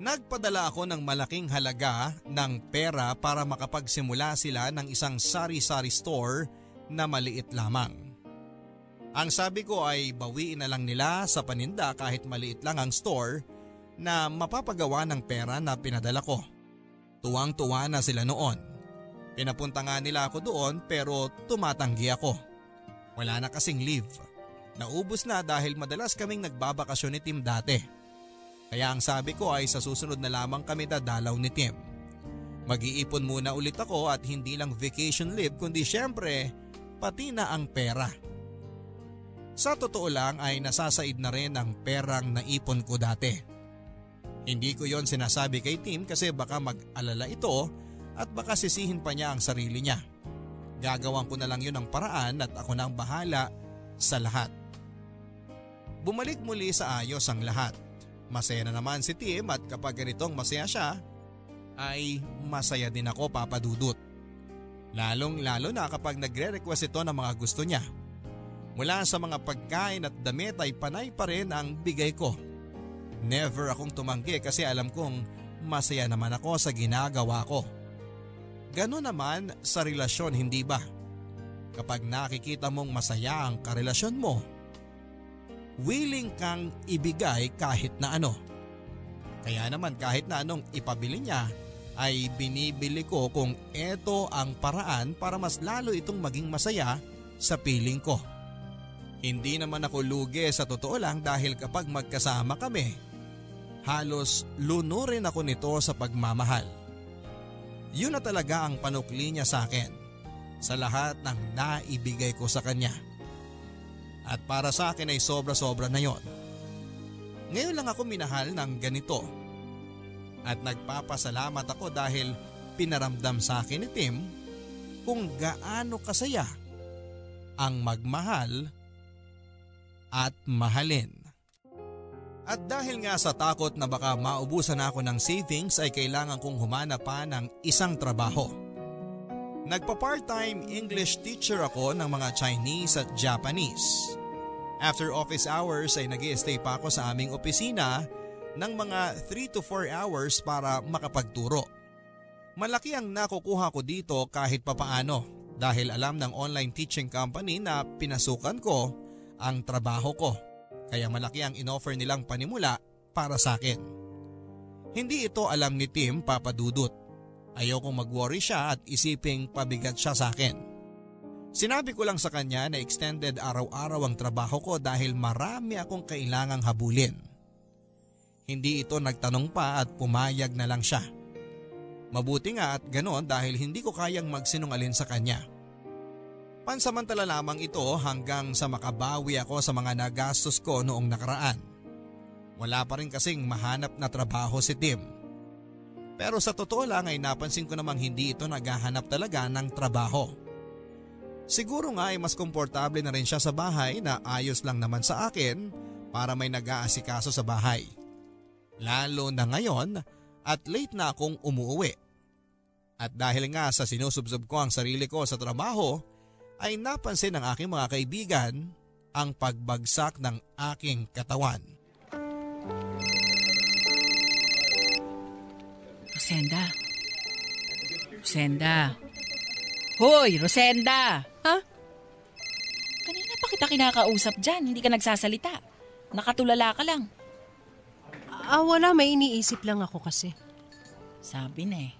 Nagpadala ako ng malaking halaga ng pera para makapagsimula sila ng isang sari-sari store na maliit lamang. Ang sabi ko ay bawiin na lang nila sa paninda kahit maliit lang ang store na mapapagawa ng pera na pinadala ko. Tuwang-tuwa na sila noon. Pinapunta nga nila ako doon pero tumatanggi ako. Wala na kasing leave. Naubos na dahil madalas kaming nagbabakasyon ni Tim dati. Kaya ang sabi ko ay sa susunod na lamang kami dadalaw ni Tim. Mag-iipon muna ulit ako at hindi lang vacation leave kundi syempre pati na ang pera. Sa totoo lang ay nasasaid na rin ang perang naipon ko dati. Hindi ko yon sinasabi kay Tim kasi baka mag-alala ito at baka sisihin pa niya ang sarili niya. Gagawan ko na lang yun ng paraan at ako nang bahala sa lahat. Bumalik muli sa ayos ang lahat. Masaya na naman si Tim at kapag ganitong masaya siya, ay masaya din ako papadudot. Lalong lalo na kapag nagre-request ito ng mga gusto niya. Mula sa mga pagkain at damit ay panay pa rin ang bigay ko. Never akong tumanggi kasi alam kong masaya naman ako sa ginagawa ko. Ganon naman sa relasyon hindi ba? Kapag nakikita mong masaya ang karelasyon mo, willing kang ibigay kahit na ano. Kaya naman kahit na anong ipabili niya ay binibili ko kung ito ang paraan para mas lalo itong maging masaya sa piling ko. Hindi naman ako lugi sa totoo lang dahil kapag magkasama kami, halos lunurin ako nito sa pagmamahal. Yun na talaga ang panukli niya sa akin sa lahat ng naibigay ko sa kanya. At para sa akin ay sobra-sobra na yon. Ngayon lang ako minahal ng ganito. At nagpapasalamat ako dahil pinaramdam sa akin ni Tim kung gaano kasaya ang magmahal at mahalin. At dahil nga sa takot na baka maubusan ako ng savings ay kailangan kong humanap pa ng isang trabaho. Nagpa-part-time English teacher ako ng mga Chinese at Japanese. After office hours ay nag stay pa ako sa aming opisina ng mga 3 to 4 hours para makapagturo. Malaki ang nakukuha ko dito kahit papaano dahil alam ng online teaching company na pinasukan ko ang trabaho ko. Kaya malaki ang inoffer nilang panimula para sa akin. Hindi ito alam ni Tim papadudot. Ayokong mag-worry siya at isiping pabigat siya sa akin. Sinabi ko lang sa kanya na extended araw-araw ang trabaho ko dahil marami akong kailangang habulin. Hindi ito nagtanong pa at pumayag na lang siya. Mabuti nga at ganon dahil hindi ko kayang magsinungalin sa kanya. Pansamantala lamang ito hanggang sa makabawi ako sa mga nagastos ko noong nakaraan. Wala pa rin kasing mahanap na trabaho si Tim. Pero sa totoo lang ay napansin ko namang hindi ito naghahanap talaga ng trabaho. Siguro nga ay mas komportable na rin siya sa bahay na ayos lang naman sa akin para may nag-aasikaso sa bahay. Lalo na ngayon at late na akong umuwi. At dahil nga sa sinusubsob ko ang sarili ko sa trabaho, ay napansin ng aking mga kaibigan ang pagbagsak ng aking katawan. Rosenda. Rosenda. Hoy, Rosenda! Ha? Kanina pa kita kinakausap dyan, hindi ka nagsasalita. Nakatulala ka lang. Ah, wala. May iniisip lang ako kasi. Sabi na eh.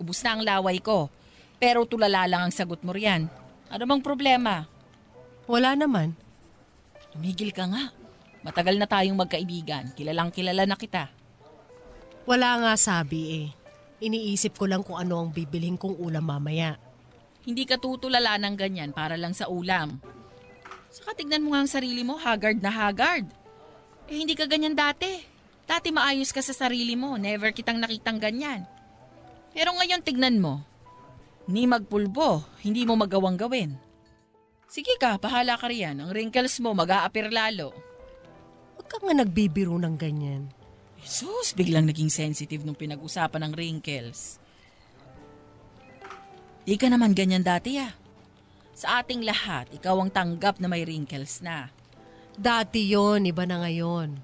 Ubus na ang laway ko. Pero tulala lang ang sagot mo riyan. Ano bang problema? Wala naman. Tumigil ka nga. Matagal na tayong magkaibigan. Kilalang kilala na kita. Wala nga sabi eh. Iniisip ko lang kung ano ang bibilhin kong ulam mamaya. Hindi ka tutulala ng ganyan para lang sa ulam. Saka tignan mo nga ang sarili mo, haggard na haggard. Eh hindi ka ganyan dati. Dati maayos ka sa sarili mo, never kitang nakitang ganyan. Pero ngayon tignan mo. Ni magpulbo, hindi mo magawang gawin. Sige ka, pahala ka riyan. Ang wrinkles mo mag-aapir lalo. Huwag ka nga nagbibiro ng ganyan. Jesus, biglang naging sensitive nung pinag-usapan ng wrinkles. Di ka naman ganyan dati ah. Sa ating lahat, ikaw ang tanggap na may wrinkles na. Dati yon iba na ngayon.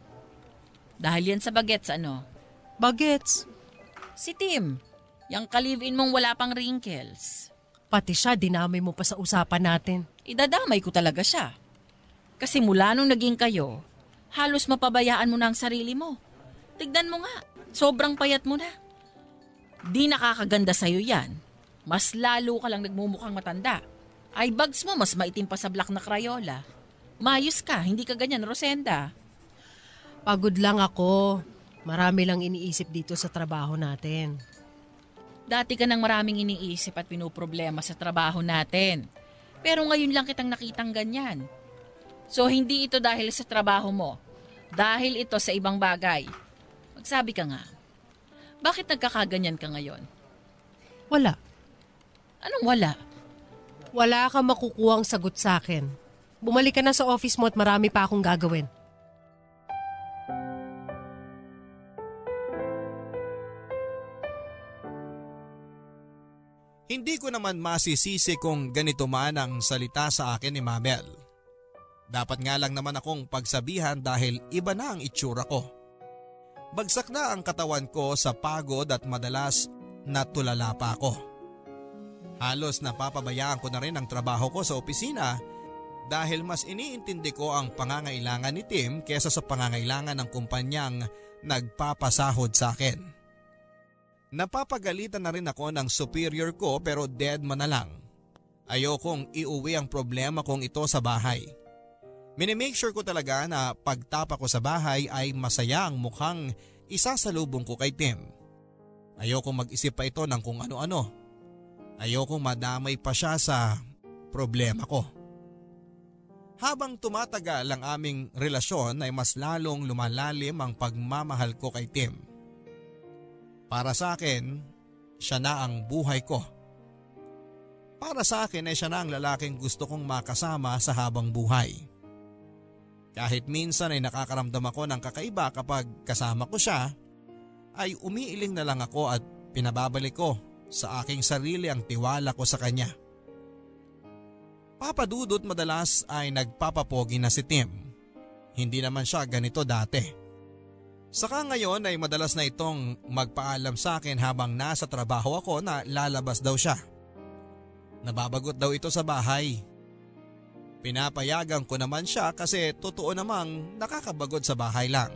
Dahil yan sa bagets ano? Bagets. Si Tim, yung kalivin mong wala pang wrinkles. Pati siya, dinamay mo pa sa usapan natin. Idadamay ko talaga siya. Kasi mula nung naging kayo, halos mapabayaan mo na ang sarili mo. Tignan mo nga, sobrang payat mo na. Di nakakaganda sa'yo yan. Mas lalo ka lang nagmumukhang matanda. Ay bags mo mas maitim pa sa black na Crayola. Mayos ka, hindi ka ganyan, Rosenda. Pagod lang ako. Marami lang iniisip dito sa trabaho natin. Dati ka nang maraming iniisip at pinoproblema sa trabaho natin. Pero ngayon lang kitang nakitang ganyan. So hindi ito dahil sa trabaho mo. Dahil ito sa ibang bagay. Magsabi ka nga. Bakit nagkakaganyan ka ngayon? Wala. Anong wala? Wala kang makukuhang sagot sa akin. Bumalik ka na sa office mo at marami pa akong gagawin. Hindi ko naman masisisi kung ganito man ang salita sa akin ni Mamel. Dapat nga lang naman akong pagsabihan dahil iba na ang itsura ko. Bagsak na ang katawan ko sa pagod at madalas natulala pa ako. Halos napapabayaan ko na rin ang trabaho ko sa opisina dahil mas iniintindi ko ang pangangailangan ni Tim kesa sa pangangailangan ng kumpanyang nagpapasahod sa akin. Napapagalitan na rin ako ng superior ko pero dead man na lang. Ayokong iuwi ang problema kong ito sa bahay. Minimake sure ko talaga na pagtapa ko sa bahay ay masaya ang mukhang isasalubong ko kay Tim. Ayokong mag-isip pa ito ng kung ano-ano. Ayokong madamay pa siya sa problema ko. Habang tumatagal ang aming relasyon ay mas lalong lumalalim ang pagmamahal ko kay Tim. Para sa akin, siya na ang buhay ko. Para sa akin ay siya na ang lalaking gusto kong makasama sa habang buhay. Kahit minsan ay nakakaramdam ako ng kakaiba kapag kasama ko siya, ay umiiling na lang ako at pinababalik ko sa aking sarili ang tiwala ko sa kanya. Papadudot madalas ay nagpapapogi na si Tim. Hindi naman siya ganito dati. Saka ngayon ay madalas na itong magpaalam sa akin habang nasa trabaho ako na lalabas daw siya. Nababagot daw ito sa bahay. Pinapayagan ko naman siya kasi totoo namang nakakabagod sa bahay lang.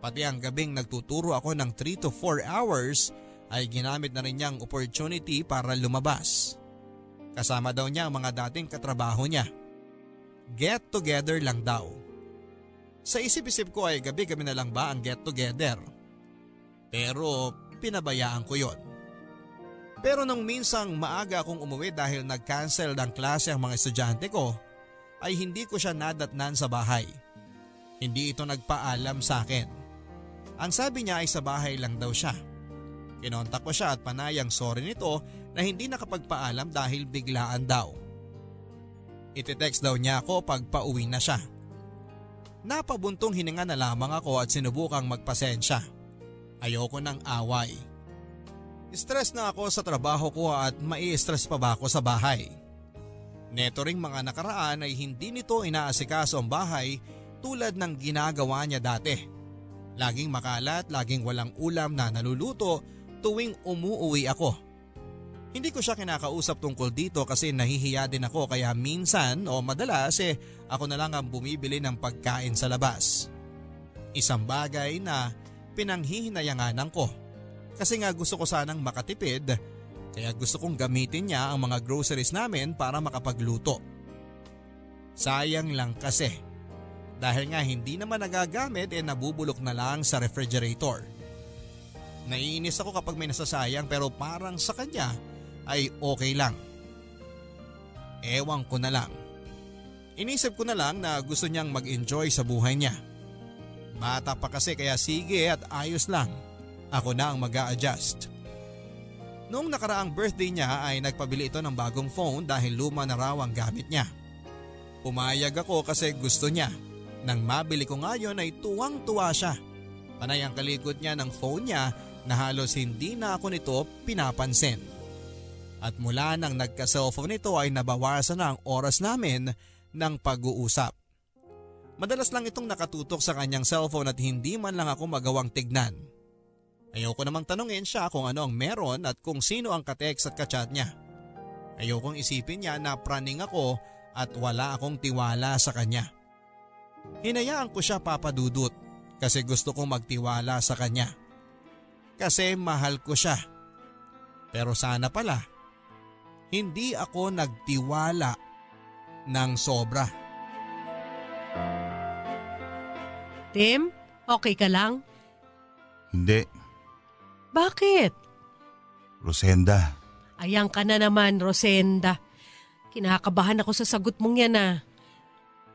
Pati ang gabing nagtuturo ako ng 3 to 4 hours ay ginamit na rin niyang opportunity para lumabas. Kasama daw niya ang mga dating katrabaho niya. Get together lang daw. Sa isip-isip ko ay gabi-gabi na lang ba ang get together. Pero pinabayaan ko yon. Pero nung minsang maaga akong umuwi dahil nag-cancel ng klase ang mga estudyante ko, ay hindi ko siya nadatnan sa bahay. Hindi ito nagpaalam sa akin. Ang sabi niya ay sa bahay lang daw siya. Kinontak ko siya at panayang sorry nito na hindi nakapagpaalam dahil biglaan daw. Iti-text daw niya ako pag pauwi na siya. Napabuntong hininga na lamang ako at sinubukang magpasensya. Ayoko ng away. Stress na ako sa trabaho ko at mai-stress pa ba ako sa bahay. Neto ring mga nakaraan ay hindi nito inaasikaso ang bahay tulad ng ginagawa niya dati. Laging makalat, laging walang ulam na naluluto tuwing umuuwi ako. Hindi ko siya kinakausap tungkol dito kasi nahihiya din ako kaya minsan o madalas eh ako na lang ang bumibili ng pagkain sa labas. Isang bagay na pinanghihinayanganan ko. Kasi nga gusto ko sanang makatipid kaya gusto kong gamitin niya ang mga groceries namin para makapagluto. Sayang lang kasi dahil nga hindi naman nagagamit eh nabubulok na lang sa refrigerator. Naiinis ako kapag may nasasayang pero parang sa kanya ay okay lang. Ewan ko na lang. Inisip ko na lang na gusto niyang mag-enjoy sa buhay niya. Bata pa kasi kaya sige at ayos lang. Ako na ang mag adjust Noong nakaraang birthday niya ay nagpabili ito ng bagong phone dahil luma na raw ang gamit niya. Pumayag ako kasi gusto niya. Nang mabili ko ngayon ay tuwang-tuwa siya. Panay ang kalikot niya ng phone niya na halos hindi na ako nito pinapansin. At mula nang nagka-cellphone nito ay nabawasan na ang oras namin ng pag-uusap. Madalas lang itong nakatutok sa kanyang cellphone at hindi man lang ako magawang tignan. Ayoko namang tanungin siya kung ano ang meron at kung sino ang katext at kachat niya. Ayokong isipin niya na praning ako at wala akong tiwala sa kanya. Hinayaan ko siya papadudot kasi gusto kong magtiwala sa kanya. Kasi mahal ko siya. Pero sana pala hindi ako nagtiwala ng sobra. Tim, okay ka lang? Hindi. Bakit? Rosenda, Ayan ka na naman, Rosenda. Kinakabahan ako sa sagot mong yan ah.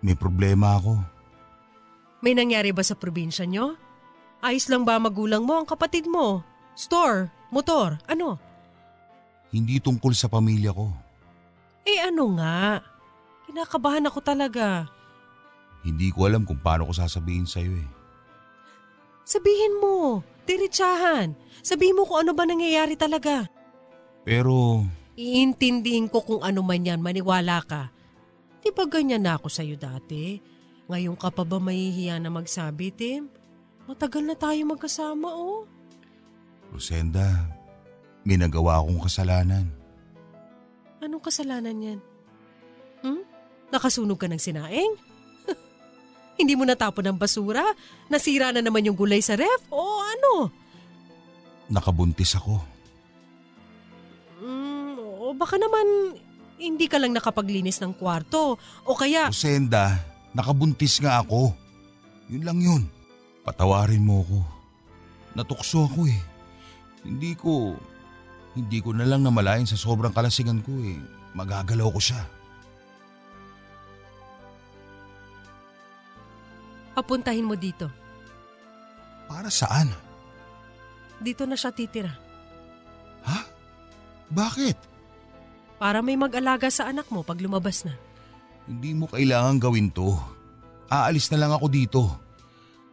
may problema ako. May nangyari ba sa probinsya nyo? Ayos lang ba magulang mo ang kapatid mo? Store, motor, ano? Hindi tungkol sa pamilya ko. Eh ano nga? Kinakabahan ako talaga. Hindi ko alam kung paano ko sasabihin sa'yo eh. Sabihin mo, diretsahan. Sabihin mo kung ano ba nangyayari talaga. Pero Iintindihin ko kung ano man yan, maniwala ka. Di ba ganyan na ako sa'yo dati? Ngayon ka pa ba mahihiya na magsabi, Tim? Matagal na tayo magkasama, oh. Rosenda, may nagawa akong kasalanan. Anong kasalanan yan? Hmm? Nakasunog ka ng sinaing? [laughs] Hindi mo natapon ng basura? Nasira na naman yung gulay sa ref? O ano? Nakabuntis ako. Mm, o baka naman hindi ka lang nakapaglinis ng kwarto. O kaya, Rosenda, nakabuntis nga ako. Yun lang yun. Patawarin mo ako. Natukso ako eh. Hindi ko, hindi ko na lang namalayan sa sobrang kalasingan ko eh. Magagalaw ko siya. papuntahin mo dito. Para saan? Dito na siya titira. Ha? Bakit? Para may mag-alaga sa anak mo pag lumabas na. Hindi mo kailangan gawin to. Aalis na lang ako dito.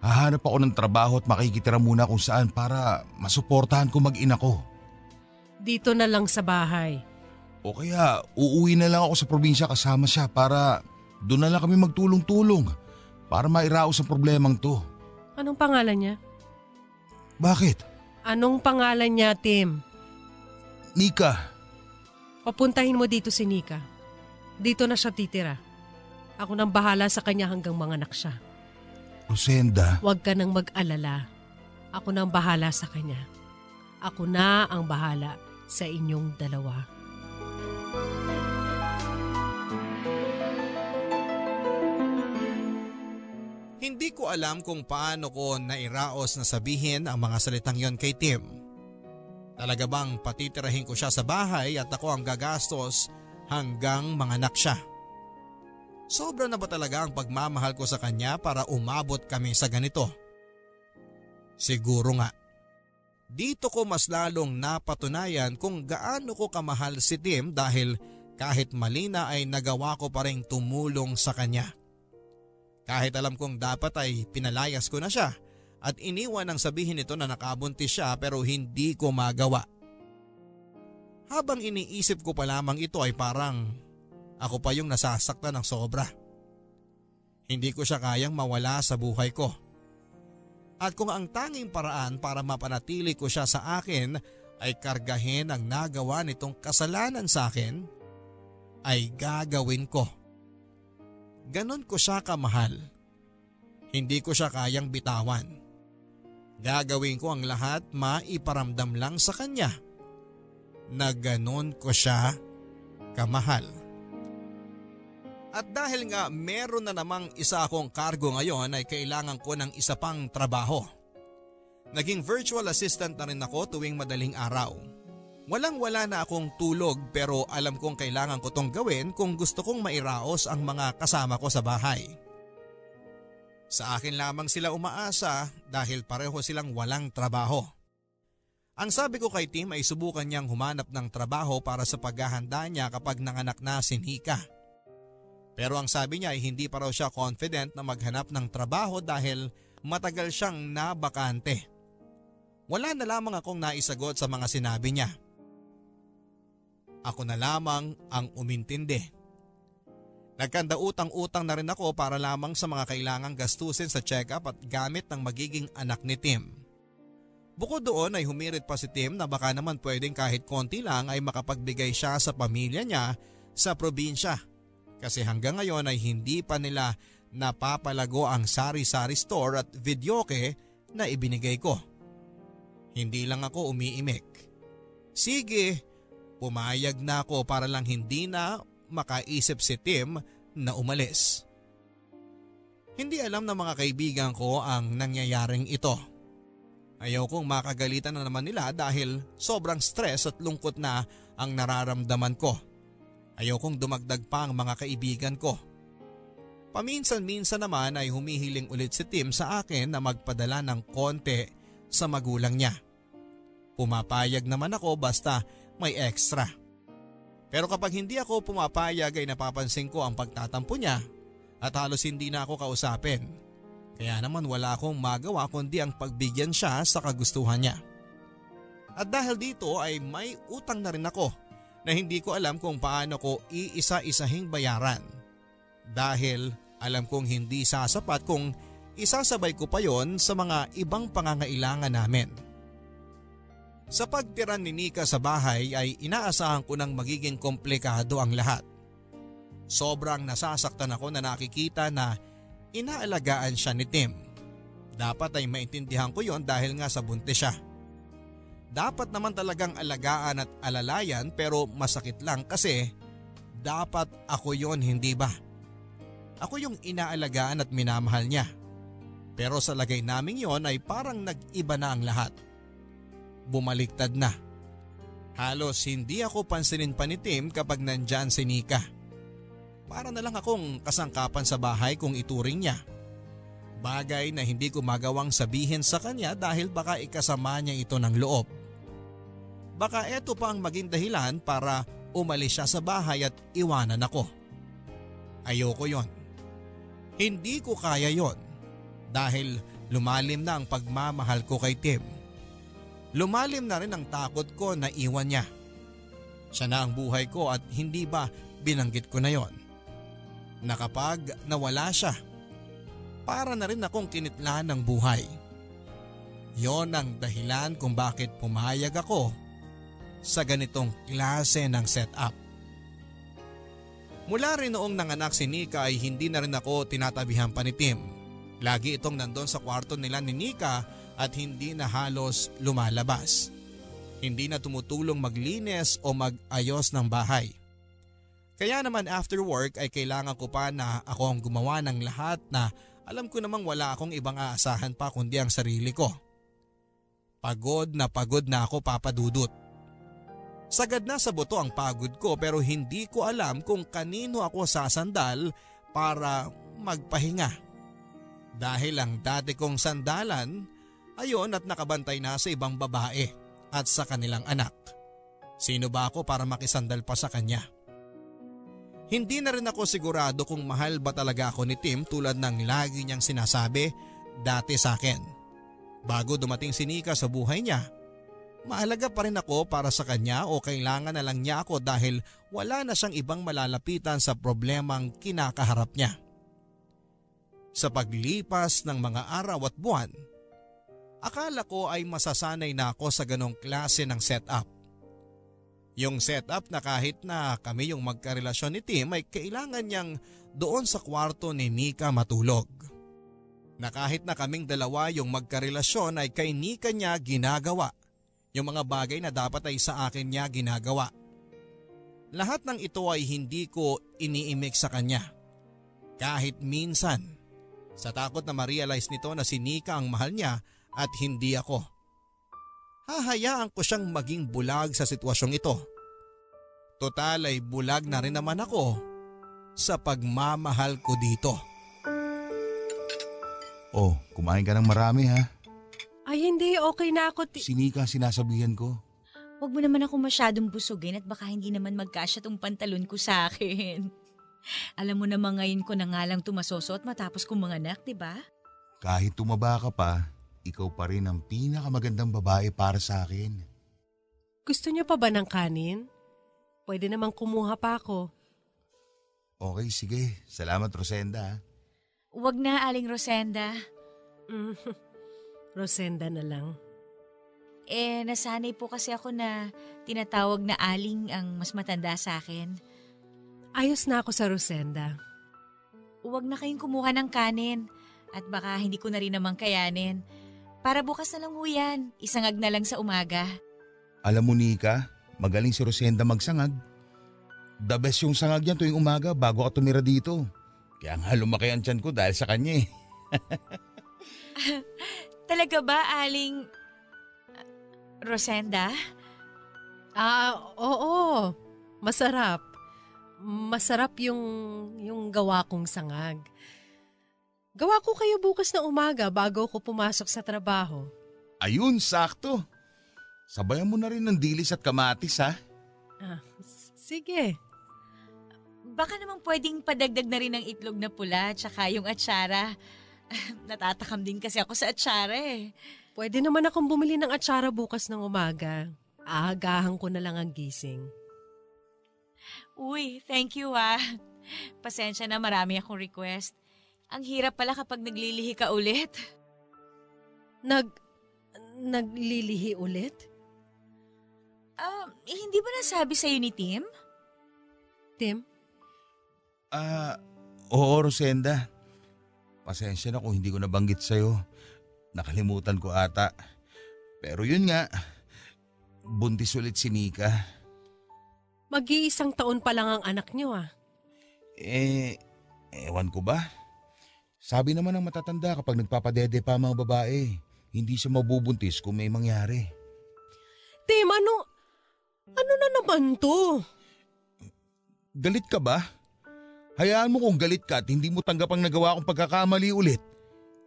Hahanap ako ng trabaho at makikitira muna kung saan para masuportahan ko mag-ina ko. Dito na lang sa bahay. O kaya uuwi na lang ako sa probinsya kasama siya para doon na lang kami magtulong-tulong para mairaos ang problemang to. Anong pangalan niya? Bakit? Anong pangalan niya, Tim? Nika, Papuntahin mo dito si Nika. Dito na siya titira. Ako nang bahala sa kanya hanggang mga anak siya. Rosenda, Huwag ka nang mag-alala. Ako nang bahala sa kanya. Ako na ang bahala sa inyong dalawa. Hindi ko alam kung paano ko nairaos na sabihin ang mga salitang yon kay Tim. Talaga bang patitirahin ko siya sa bahay at ako ang gagastos hanggang mga anak siya? Sobra na ba talaga ang pagmamahal ko sa kanya para umabot kami sa ganito? Siguro nga. Dito ko mas lalong napatunayan kung gaano ko kamahal si Tim dahil kahit mali na ay nagawa ko pa rin tumulong sa kanya. Kahit alam kong dapat ay pinalayas ko na siya at iniwan ang sabihin nito na nakabuntis siya pero hindi ko magawa. Habang iniisip ko pa lamang ito ay parang ako pa yung nasasaktan ng sobra. Hindi ko siya kayang mawala sa buhay ko. At kung ang tanging paraan para mapanatili ko siya sa akin ay kargahin ang nagawa nitong kasalanan sa akin, ay gagawin ko. Ganon ko siya kamahal. Hindi ko siya kayang bitawan. Gagawin ko ang lahat maiparamdam lang sa kanya na ganon ko siya kamahal. At dahil nga meron na namang isa akong kargo ngayon ay kailangan ko ng isa pang trabaho. Naging virtual assistant na rin ako tuwing madaling araw. Walang wala na akong tulog pero alam kong kailangan ko tong gawin kung gusto kong mairaos ang mga kasama ko sa bahay. Sa akin lamang sila umaasa dahil pareho silang walang trabaho. Ang sabi ko kay Tim ay subukan niyang humanap ng trabaho para sa paghahanda niya kapag nanganak na si Nika. Pero ang sabi niya ay hindi pa raw siya confident na maghanap ng trabaho dahil matagal siyang nabakante. Wala na lamang akong naisagot sa mga sinabi niya. Ako na lamang ang umintindi. Nagkanda utang-utang na rin ako para lamang sa mga kailangang gastusin sa check-up at gamit ng magiging anak ni Tim. Bukod doon ay humirit pa si Tim na baka naman pwedeng kahit konti lang ay makapagbigay siya sa pamilya niya sa probinsya. Kasi hanggang ngayon ay hindi pa nila napapalago ang sari-sari store at videoke na ibinigay ko. Hindi lang ako umiimik. Sige, pumayag na ako para lang hindi na makaisip si Tim na umalis. Hindi alam ng mga kaibigan ko ang nangyayaring ito. Ayaw kong makagalitan na naman nila dahil sobrang stress at lungkot na ang nararamdaman ko. Ayaw kong dumagdag pa ang mga kaibigan ko. Paminsan-minsan naman ay humihiling ulit si Tim sa akin na magpadala ng konti sa magulang niya. Pumapayag naman ako basta may extra. Pero kapag hindi ako pumapayag ay napapansin ko ang pagtatampo niya at halos hindi na ako kausapin. Kaya naman wala akong magawa kundi ang pagbigyan siya sa kagustuhan niya. At dahil dito ay may utang na rin ako na hindi ko alam kung paano ko iisa-isahing bayaran. Dahil alam kong hindi sasapat kung isasabay ko pa yon sa mga ibang pangangailangan namin. Sa pagtira ni Nika sa bahay ay inaasahan ko nang magiging komplikado ang lahat. Sobrang nasasaktan ako na nakikita na inaalagaan siya ni Tim. Dapat ay maintindihan ko yon dahil nga sa buntis siya. Dapat naman talagang alagaan at alalayan pero masakit lang kasi dapat ako yon hindi ba? Ako yung inaalagaan at minamahal niya. Pero sa lagay naming yon ay parang nag-iba na ang lahat bumaliktad na. Halos hindi ako pansinin pa ni Tim kapag nandyan si Nika. Para na lang akong kasangkapan sa bahay kung ituring niya. Bagay na hindi ko magawang sabihin sa kanya dahil baka ikasama niya ito ng loob. Baka eto pa ang maging dahilan para umalis siya sa bahay at iwanan ako. Ayoko yon. Hindi ko kaya yon dahil lumalim na ang pagmamahal ko kay Tim. Lumalim na rin ang takot ko na iwan niya. Siya na ang buhay ko at hindi ba binanggit ko na yon. Na kapag nawala siya, para na rin akong kinitlaan ng buhay. Yon ang dahilan kung bakit pumayag ako sa ganitong klase ng setup. Mula rin noong nanganak si Nika ay hindi na rin ako tinatabihan pa ni Tim. Lagi itong nandun sa kwarto nila ni Nika at hindi na halos lumalabas. Hindi na tumutulong maglinis o magayos ng bahay. Kaya naman after work ay kailangan ko pa na ako ang gumawa ng lahat na alam ko namang wala akong ibang aasahan pa kundi ang sarili ko. Pagod na pagod na ako papadudot. Sagad na sa buto ang pagod ko pero hindi ko alam kung kanino ako sasandal para magpahinga. Dahil ang dati kong sandalan Ayon at nakabantay na sa ibang babae at sa kanilang anak. Sino ba ako para makisandal pa sa kanya? Hindi na rin ako sigurado kung mahal ba talaga ako ni Tim tulad ng lagi niyang sinasabi dati sa akin. Bago dumating si Nika sa buhay niya, maalaga pa rin ako para sa kanya o kailangan na lang niya ako dahil wala na siyang ibang malalapitan sa problemang kinakaharap niya. Sa paglipas ng mga araw at buwan, Akala ko ay masasanay na ako sa ganong klase ng setup. Yung setup na kahit na kami yung magkarelasyon ni Tim ay kailangan niyang doon sa kwarto ni Nika matulog. Na kahit na kaming dalawa yung magkarelasyon ay kay Nika niya ginagawa. Yung mga bagay na dapat ay sa akin niya ginagawa. Lahat ng ito ay hindi ko iniimik sa kanya. Kahit minsan. Sa takot na ma-realize nito na si Nika ang mahal niya at hindi ako. Hahayaan ko siyang maging bulag sa sitwasyong ito. Total ay bulag na rin naman ako sa pagmamahal ko dito. Oh, kumain ka ng marami ha. Ay hindi, okay na ako. Ti- Sinika sinasabihan ko. Huwag mo naman ako masyadong busugin at baka hindi naman magkasya tong pantalon ko sa akin. [laughs] Alam mo naman ngayon ko na nga lang tumasosot matapos kong mga anak, di ba? Kahit tumaba ka pa, ikaw pa rin ang pinakamagandang babae para sa akin. Gusto niyo pa ba ng kanin? Pwede namang kumuha pa ako. Okay, sige. Salamat, Rosenda. Huwag na, Aling Rosenda. [laughs] Rosenda na lang. Eh, nasanay po kasi ako na tinatawag na Aling ang mas matanda sa akin. Ayos na ako sa Rosenda. Huwag na kayong kumuha ng kanin at baka hindi ko na rin naman kayanin. Para bukas na lang ho yan. Isangag na lang sa umaga. Alam mo, Nika, magaling si Rosenda magsangag. The best yung sangag niya tuwing umaga bago ka tumira dito. Kaya nga lumaki ang tiyan ko dahil sa kanya eh. [laughs] [laughs] Talaga ba, Aling? Rosenda? Ah, oo. Masarap. Masarap yung, yung gawa kong sangag. Gawa ko kayo bukas na umaga bago ako pumasok sa trabaho. Ayun, sakto. Sabayan mo na rin ng dilis at kamatis ha. Ah, s- sige. Baka naman pwedeng padagdag na rin ng itlog na pula tsaka yung atsara. [laughs] Natatakam din kasi ako sa atsara eh. Pwede naman akong bumili ng atsara bukas ng umaga. Aagahan ko na lang ang gising. Uy, thank you ah. Pasensya na marami akong request. Ang hirap pala kapag naglilihi ka ulit. Nag... Naglilihi ulit? Ah, eh, hindi ba nasabi sa'yo ni Tim? Tim? Ah, oo Rosenda. Pasensya na kung hindi ko nabanggit sa'yo. Nakalimutan ko ata. Pero yun nga, buntis ulit si Nika. Mag-iisang taon pa lang ang anak niyo ah. Eh, ewan ko ba? Sabi naman ng matatanda kapag nagpapadede pa mga babae, hindi siya mabubuntis kung may mangyari. Tim, ano... Ano na naman to? Galit ka ba? Hayaan mo kung galit ka at hindi mo tanggap ang nagawa kong pagkakamali ulit.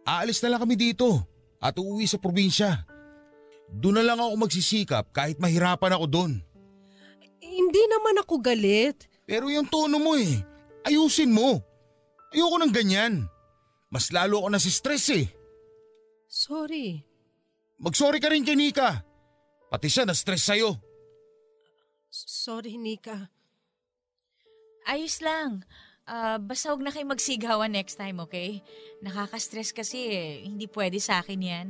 Aalis na lang kami dito at uuwi sa probinsya. Doon na lang ako magsisikap kahit mahirapan ako doon. Hindi naman ako galit. Pero yung tono mo eh, ayusin mo. Ayoko ng ganyan. Mas lalo ako nasistress eh. Sorry. Mag-sorry ka rin kay Nika. Pati siya na-stress sa'yo. Sorry, Nika. Ayos lang. Ah, basta huwag na kayo magsigawan next time, okay? Nakaka-stress kasi eh. Hindi pwede sa akin yan.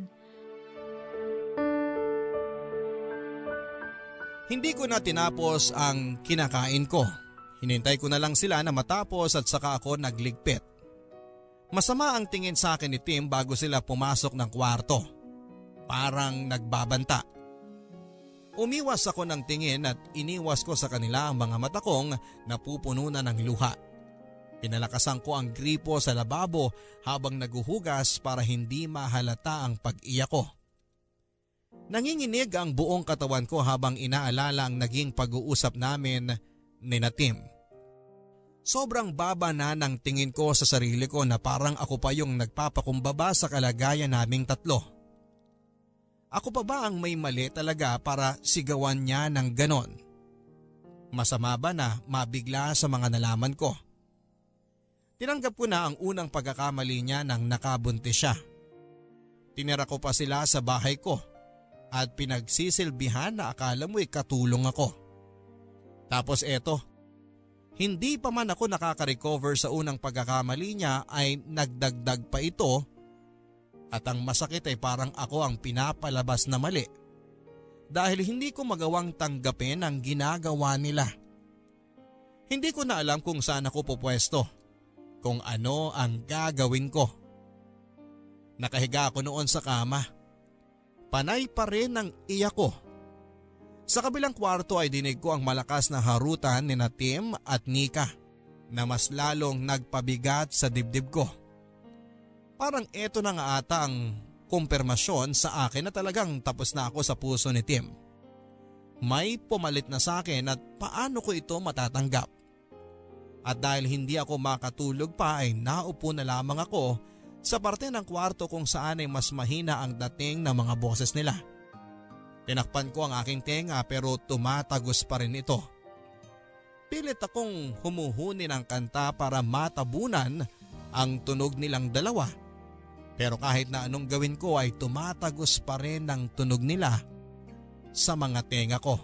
Hindi ko na tinapos ang kinakain ko. Hinintay ko na lang sila na matapos at saka ako nagligpit. Masama ang tingin sa akin ni Tim bago sila pumasok ng kwarto. Parang nagbabanta. Umiwas ako ng tingin at iniwas ko sa kanila ang mga mata kong napupuno na ng luha. Pinalakasan ko ang gripo sa lababo habang naguhugas para hindi mahalata ang pag-iyak ko. Nanginginig ang buong katawan ko habang inaalala ang naging pag-uusap namin ni na Tim. Sobrang baba na ng tingin ko sa sarili ko na parang ako pa yung nagpapakumbaba sa kalagayan naming tatlo. Ako pa ba ang may mali talaga para sigawan niya ng ganon? Masama ba na mabigla sa mga nalaman ko? Tinanggap ko na ang unang pagkakamali niya nang nakabuntis siya. Tinira ko pa sila sa bahay ko at pinagsisilbihan na akala mo'y katulong ako. Tapos eto, hindi pa man ako nakaka-recover sa unang pagkakamali niya ay nagdagdag pa ito at ang masakit ay parang ako ang pinapalabas na mali dahil hindi ko magawang tanggapin ang ginagawa nila. Hindi ko na alam kung saan ako pupwesto, kung ano ang gagawin ko. Nakahiga ako noon sa kama. Panay pa rin ang iyak ko. Sa kabilang kwarto ay dinig ko ang malakas na harutan ni na Tim at Nika na mas lalong nagpabigat sa dibdib ko. Parang eto na nga ata ang kumpirmasyon sa akin na talagang tapos na ako sa puso ni Tim. May pumalit na sa akin at paano ko ito matatanggap. At dahil hindi ako makatulog pa ay naupo na lamang ako sa parte ng kwarto kung saan ay mas mahina ang dating ng mga boses nila. Tinakpan ko ang aking tenga pero tumatagos pa rin ito. Pilit akong humuhuni ng kanta para matabunan ang tunog nilang dalawa. Pero kahit na anong gawin ko ay tumatagos pa rin ang tunog nila sa mga tenga ko.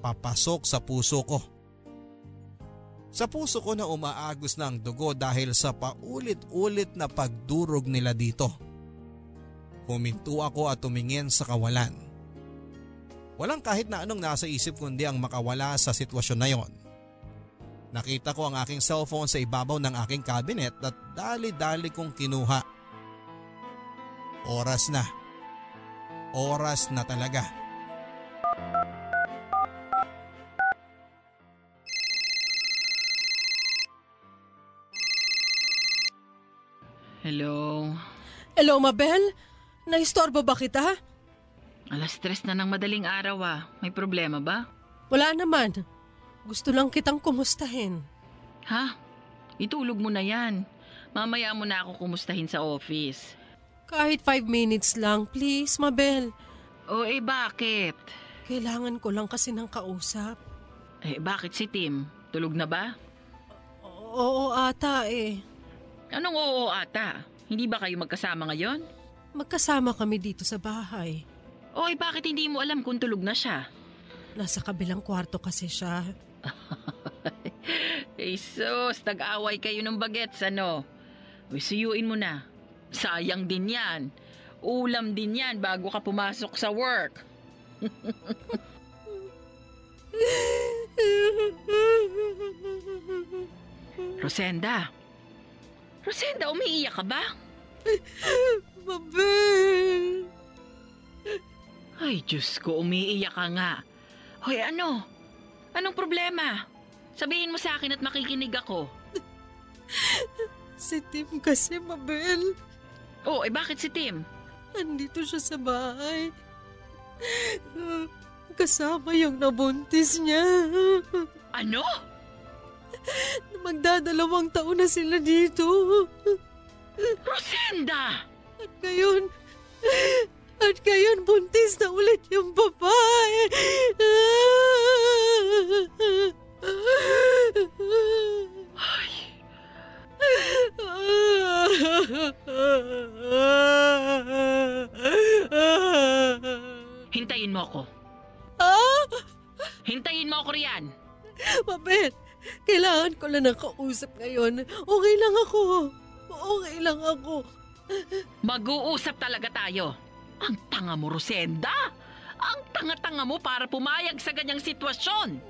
Papasok sa puso ko. Sa puso ko na umaagos na ang dugo dahil sa paulit-ulit na pagdurog nila dito. Huminto ako at tumingin sa kawalan. Walang kahit na anong nasa isip kundi ang makawala sa sitwasyon na yon. Nakita ko ang aking cellphone sa ibabaw ng aking cabinet at dali-dali kong kinuha. Oras na. Oras na talaga. Hello? Hello, Mabel? Naistorbo ba kita? Alas tres na ng madaling araw ah. May problema ba? Wala naman. Gusto lang kitang kumustahin. Ha? Itulog mo na yan. Mamaya mo na ako kumustahin sa office. Kahit five minutes lang, please, Mabel. O eh bakit? Kailangan ko lang kasi ng kausap. Eh bakit si Tim? Tulog na ba? Oo ata eh. Anong oo ata? Hindi ba kayo magkasama ngayon? Magkasama kami dito sa bahay. O eh bakit hindi mo alam kung tulog na siya? Nasa kabilang kwarto kasi siya. [laughs] Eh sus, tag-away kayo ng bagets ano? Uy, suyuin mo na. Sayang din yan. Ulam din yan bago ka pumasok sa work. [laughs] Rosenda. Rosenda, umiiyak ka ba? Mabel! Ay, Diyos ko, umiiyak ka nga. Hoy, ano? Anong problema? Sabihin mo sa akin at makikinig ako. Si Tim kasi, Mabel. Oh, eh bakit si Tim? Andito siya sa bahay. Kasama yung nabuntis niya. Ano? [laughs] Magdadalawang taon na sila dito. Rosenda! At ngayon, at ngayon buntis na ulit yung babae. Ay, hintayin mo ako. Ah! Hintayin mo ako riyan. Mabel, kailangan ko lang ng kausap ngayon. Okay lang ako. Okay lang ako. Mag-uusap talaga tayo. Ang tanga mo, Rosenda! Ang tanga-tanga mo para pumayag sa ganyang sitwasyon.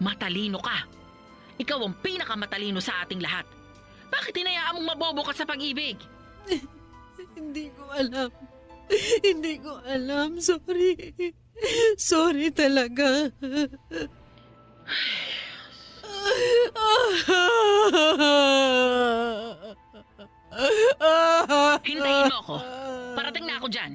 Matalino ka. Ikaw ang pinakamatalino sa ating lahat. Bakit hinayaan mong mabobo ka sa pag-ibig? [laughs] Hindi ko alam. Hindi ko alam. Sorry. Sorry talaga. Hintayin mo ako. Parating na ako dyan.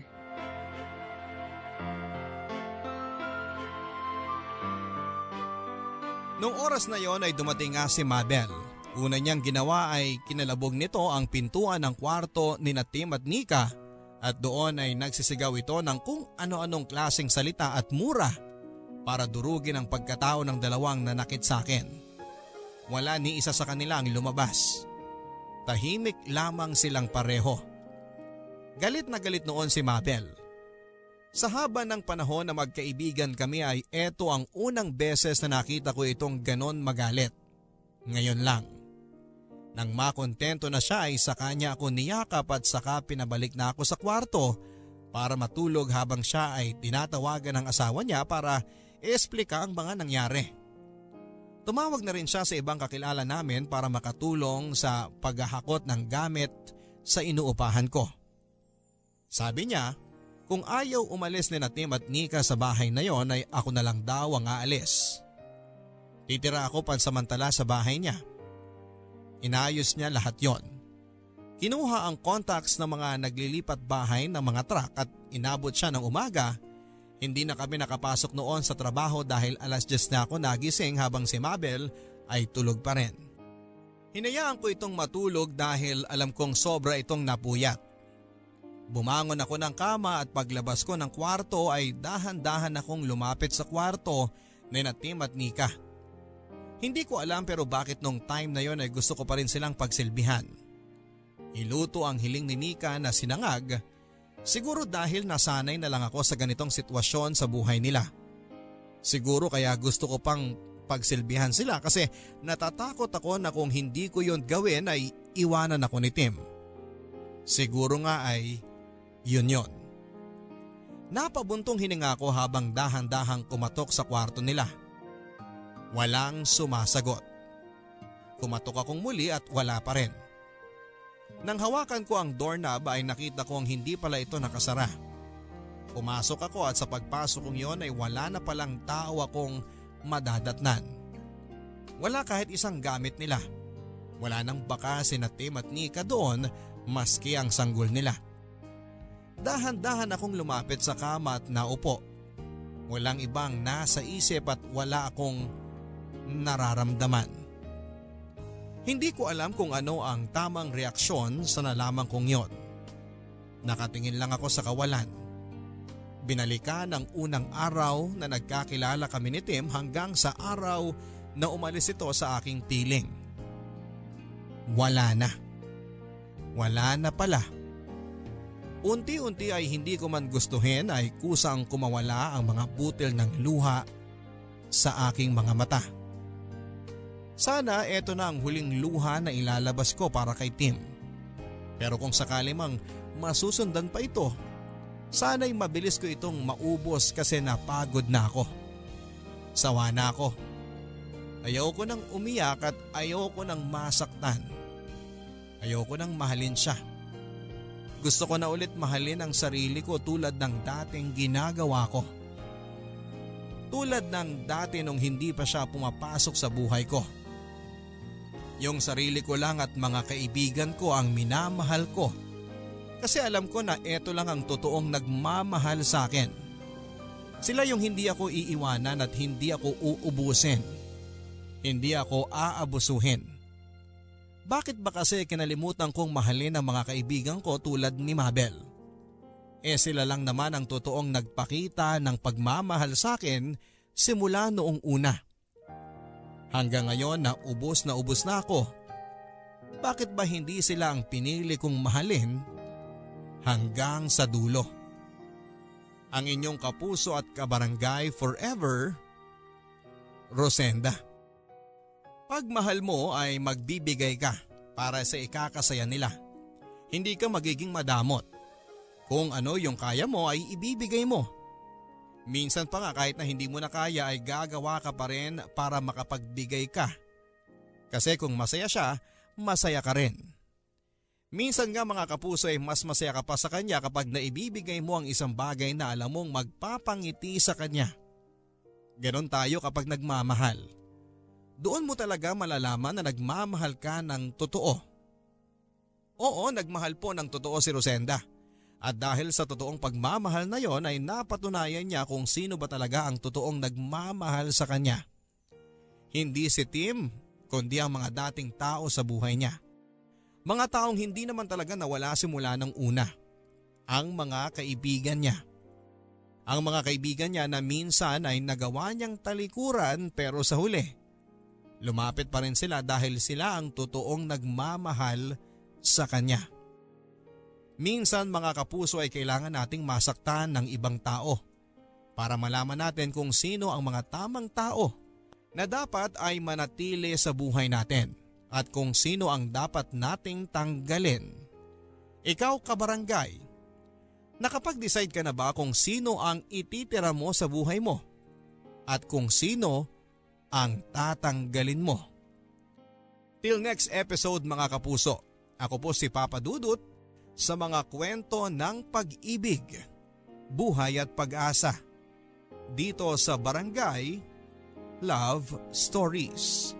Noong oras na yon ay dumating nga si Mabel. Una niyang ginawa ay kinalabog nito ang pintuan ng kwarto ni na at Nika at doon ay nagsisigaw ito ng kung ano-anong klaseng salita at mura para durugin ang pagkatao ng dalawang nanakit sa akin. Wala ni isa sa kanila ang lumabas. Tahimik lamang silang pareho. Galit na galit noon si Mabel. Sa haba ng panahon na magkaibigan kami ay eto ang unang beses na nakita ko itong ganon magalit. Ngayon lang. Nang makontento na siya ay sa kanya ako niyakap at saka pinabalik na ako sa kwarto para matulog habang siya ay tinatawagan ng asawa niya para esplika ang mga nangyari. Tumawag na rin siya sa ibang kakilala namin para makatulong sa paghahakot ng gamit sa inuupahan ko. Sabi niya, kung ayaw umalis ni Natim at Nika sa bahay na yon ay ako na lang daw ang aalis. Titira ako pansamantala sa bahay niya. Inayos niya lahat yon. Kinuha ang contacts ng mga naglilipat bahay ng mga truck at inabot siya ng umaga. Hindi na kami nakapasok noon sa trabaho dahil alas 10 na ako nagising habang si Mabel ay tulog pa rin. Hinayaan ko itong matulog dahil alam kong sobra itong napuyat. Bumangon ako ng kama at paglabas ko ng kwarto ay dahan-dahan akong lumapit sa kwarto ni na Tim at Nika. Hindi ko alam pero bakit nung time na yon ay gusto ko pa rin silang pagsilbihan. Iluto ang hiling ni Nika na sinangag, siguro dahil nasanay na lang ako sa ganitong sitwasyon sa buhay nila. Siguro kaya gusto ko pang pagsilbihan sila kasi natatakot ako na kung hindi ko yon gawin ay iwanan ako ni Tim. Siguro nga ay yun yon. Napabuntong hininga ko habang dahan-dahang kumatok sa kwarto nila. Walang sumasagot. Kumatok akong muli at wala pa rin. Nang hawakan ko ang doorknob ay nakita ko ang hindi pala ito nakasara. Pumasok ako at sa pagpasok kong yon ay wala na palang tao akong madadatnan. Wala kahit isang gamit nila. Wala nang baka si Tim at Nika doon maski ang sanggol nila. Dahan-dahan akong lumapit sa kama at naupo. Walang ibang nasa isip at wala akong nararamdaman. Hindi ko alam kung ano ang tamang reaksyon sa nalaman kong yon. Nakatingin lang ako sa kawalan. Binalikan ang unang araw na nagkakilala kami ni Tim hanggang sa araw na umalis ito sa aking piling. Wala na. Wala na pala. Unti-unti ay hindi ko man gustuhin ay kusang kumawala ang mga butil ng luha sa aking mga mata. Sana eto na ang huling luha na ilalabas ko para kay Tim. Pero kung sakali mang masusundan pa ito, sana'y mabilis ko itong maubos kasi napagod na ako. Sawa na ako. Ayaw ko nang umiyak at ayaw ko nang masaktan. Ayaw ko nang mahalin siya. Gusto ko na ulit mahalin ang sarili ko tulad ng dating ginagawa ko. Tulad ng dati nung hindi pa siya pumapasok sa buhay ko. Yung sarili ko lang at mga kaibigan ko ang minamahal ko. Kasi alam ko na eto lang ang totoong nagmamahal sa akin. Sila yung hindi ako iiwanan at hindi ako uubusin. Hindi ako aabusuhin. Bakit ba kasi kinalimutan kong mahalin ang mga kaibigan ko tulad ni Mabel? Eh sila lang naman ang totoong nagpakita ng pagmamahal sa akin simula noong una. Hanggang ngayon na ubos na ubos na ako. Bakit ba hindi sila ang pinili kong mahalin hanggang sa dulo? Ang inyong kapuso at kabarangay forever, Rosenda. Pag mahal mo ay magbibigay ka para sa ikakasaya nila. Hindi ka magiging madamot. Kung ano yung kaya mo ay ibibigay mo. Minsan pa nga kahit na hindi mo na kaya ay gagawa ka pa rin para makapagbigay ka. Kasi kung masaya siya, masaya ka rin. Minsan nga mga kapuso ay mas masaya ka pa sa kanya kapag naibibigay mo ang isang bagay na alam mong magpapangiti sa kanya. Ganon tayo kapag nagmamahal doon mo talaga malalaman na nagmamahal ka ng totoo. Oo, nagmahal po ng totoo si Rosenda. At dahil sa totoong pagmamahal na yon ay napatunayan niya kung sino ba talaga ang totoong nagmamahal sa kanya. Hindi si Tim, kundi ang mga dating tao sa buhay niya. Mga taong hindi naman talaga nawala simula ng una. Ang mga kaibigan niya. Ang mga kaibigan niya na minsan ay nagawa niyang talikuran pero sa huli Lumapit pa rin sila dahil sila ang totoong nagmamahal sa kanya. Minsan mga kapuso ay kailangan nating masaktan ng ibang tao para malaman natin kung sino ang mga tamang tao na dapat ay manatili sa buhay natin at kung sino ang dapat nating tanggalin. Ikaw kabarangay, nakapag-decide ka na ba kung sino ang ititira mo sa buhay mo? At kung sino ang tatanggalin mo. Till next episode mga kapuso, ako po si Papa Dudut sa mga kwento ng pag-ibig, buhay at pag-asa dito sa Barangay Love Stories.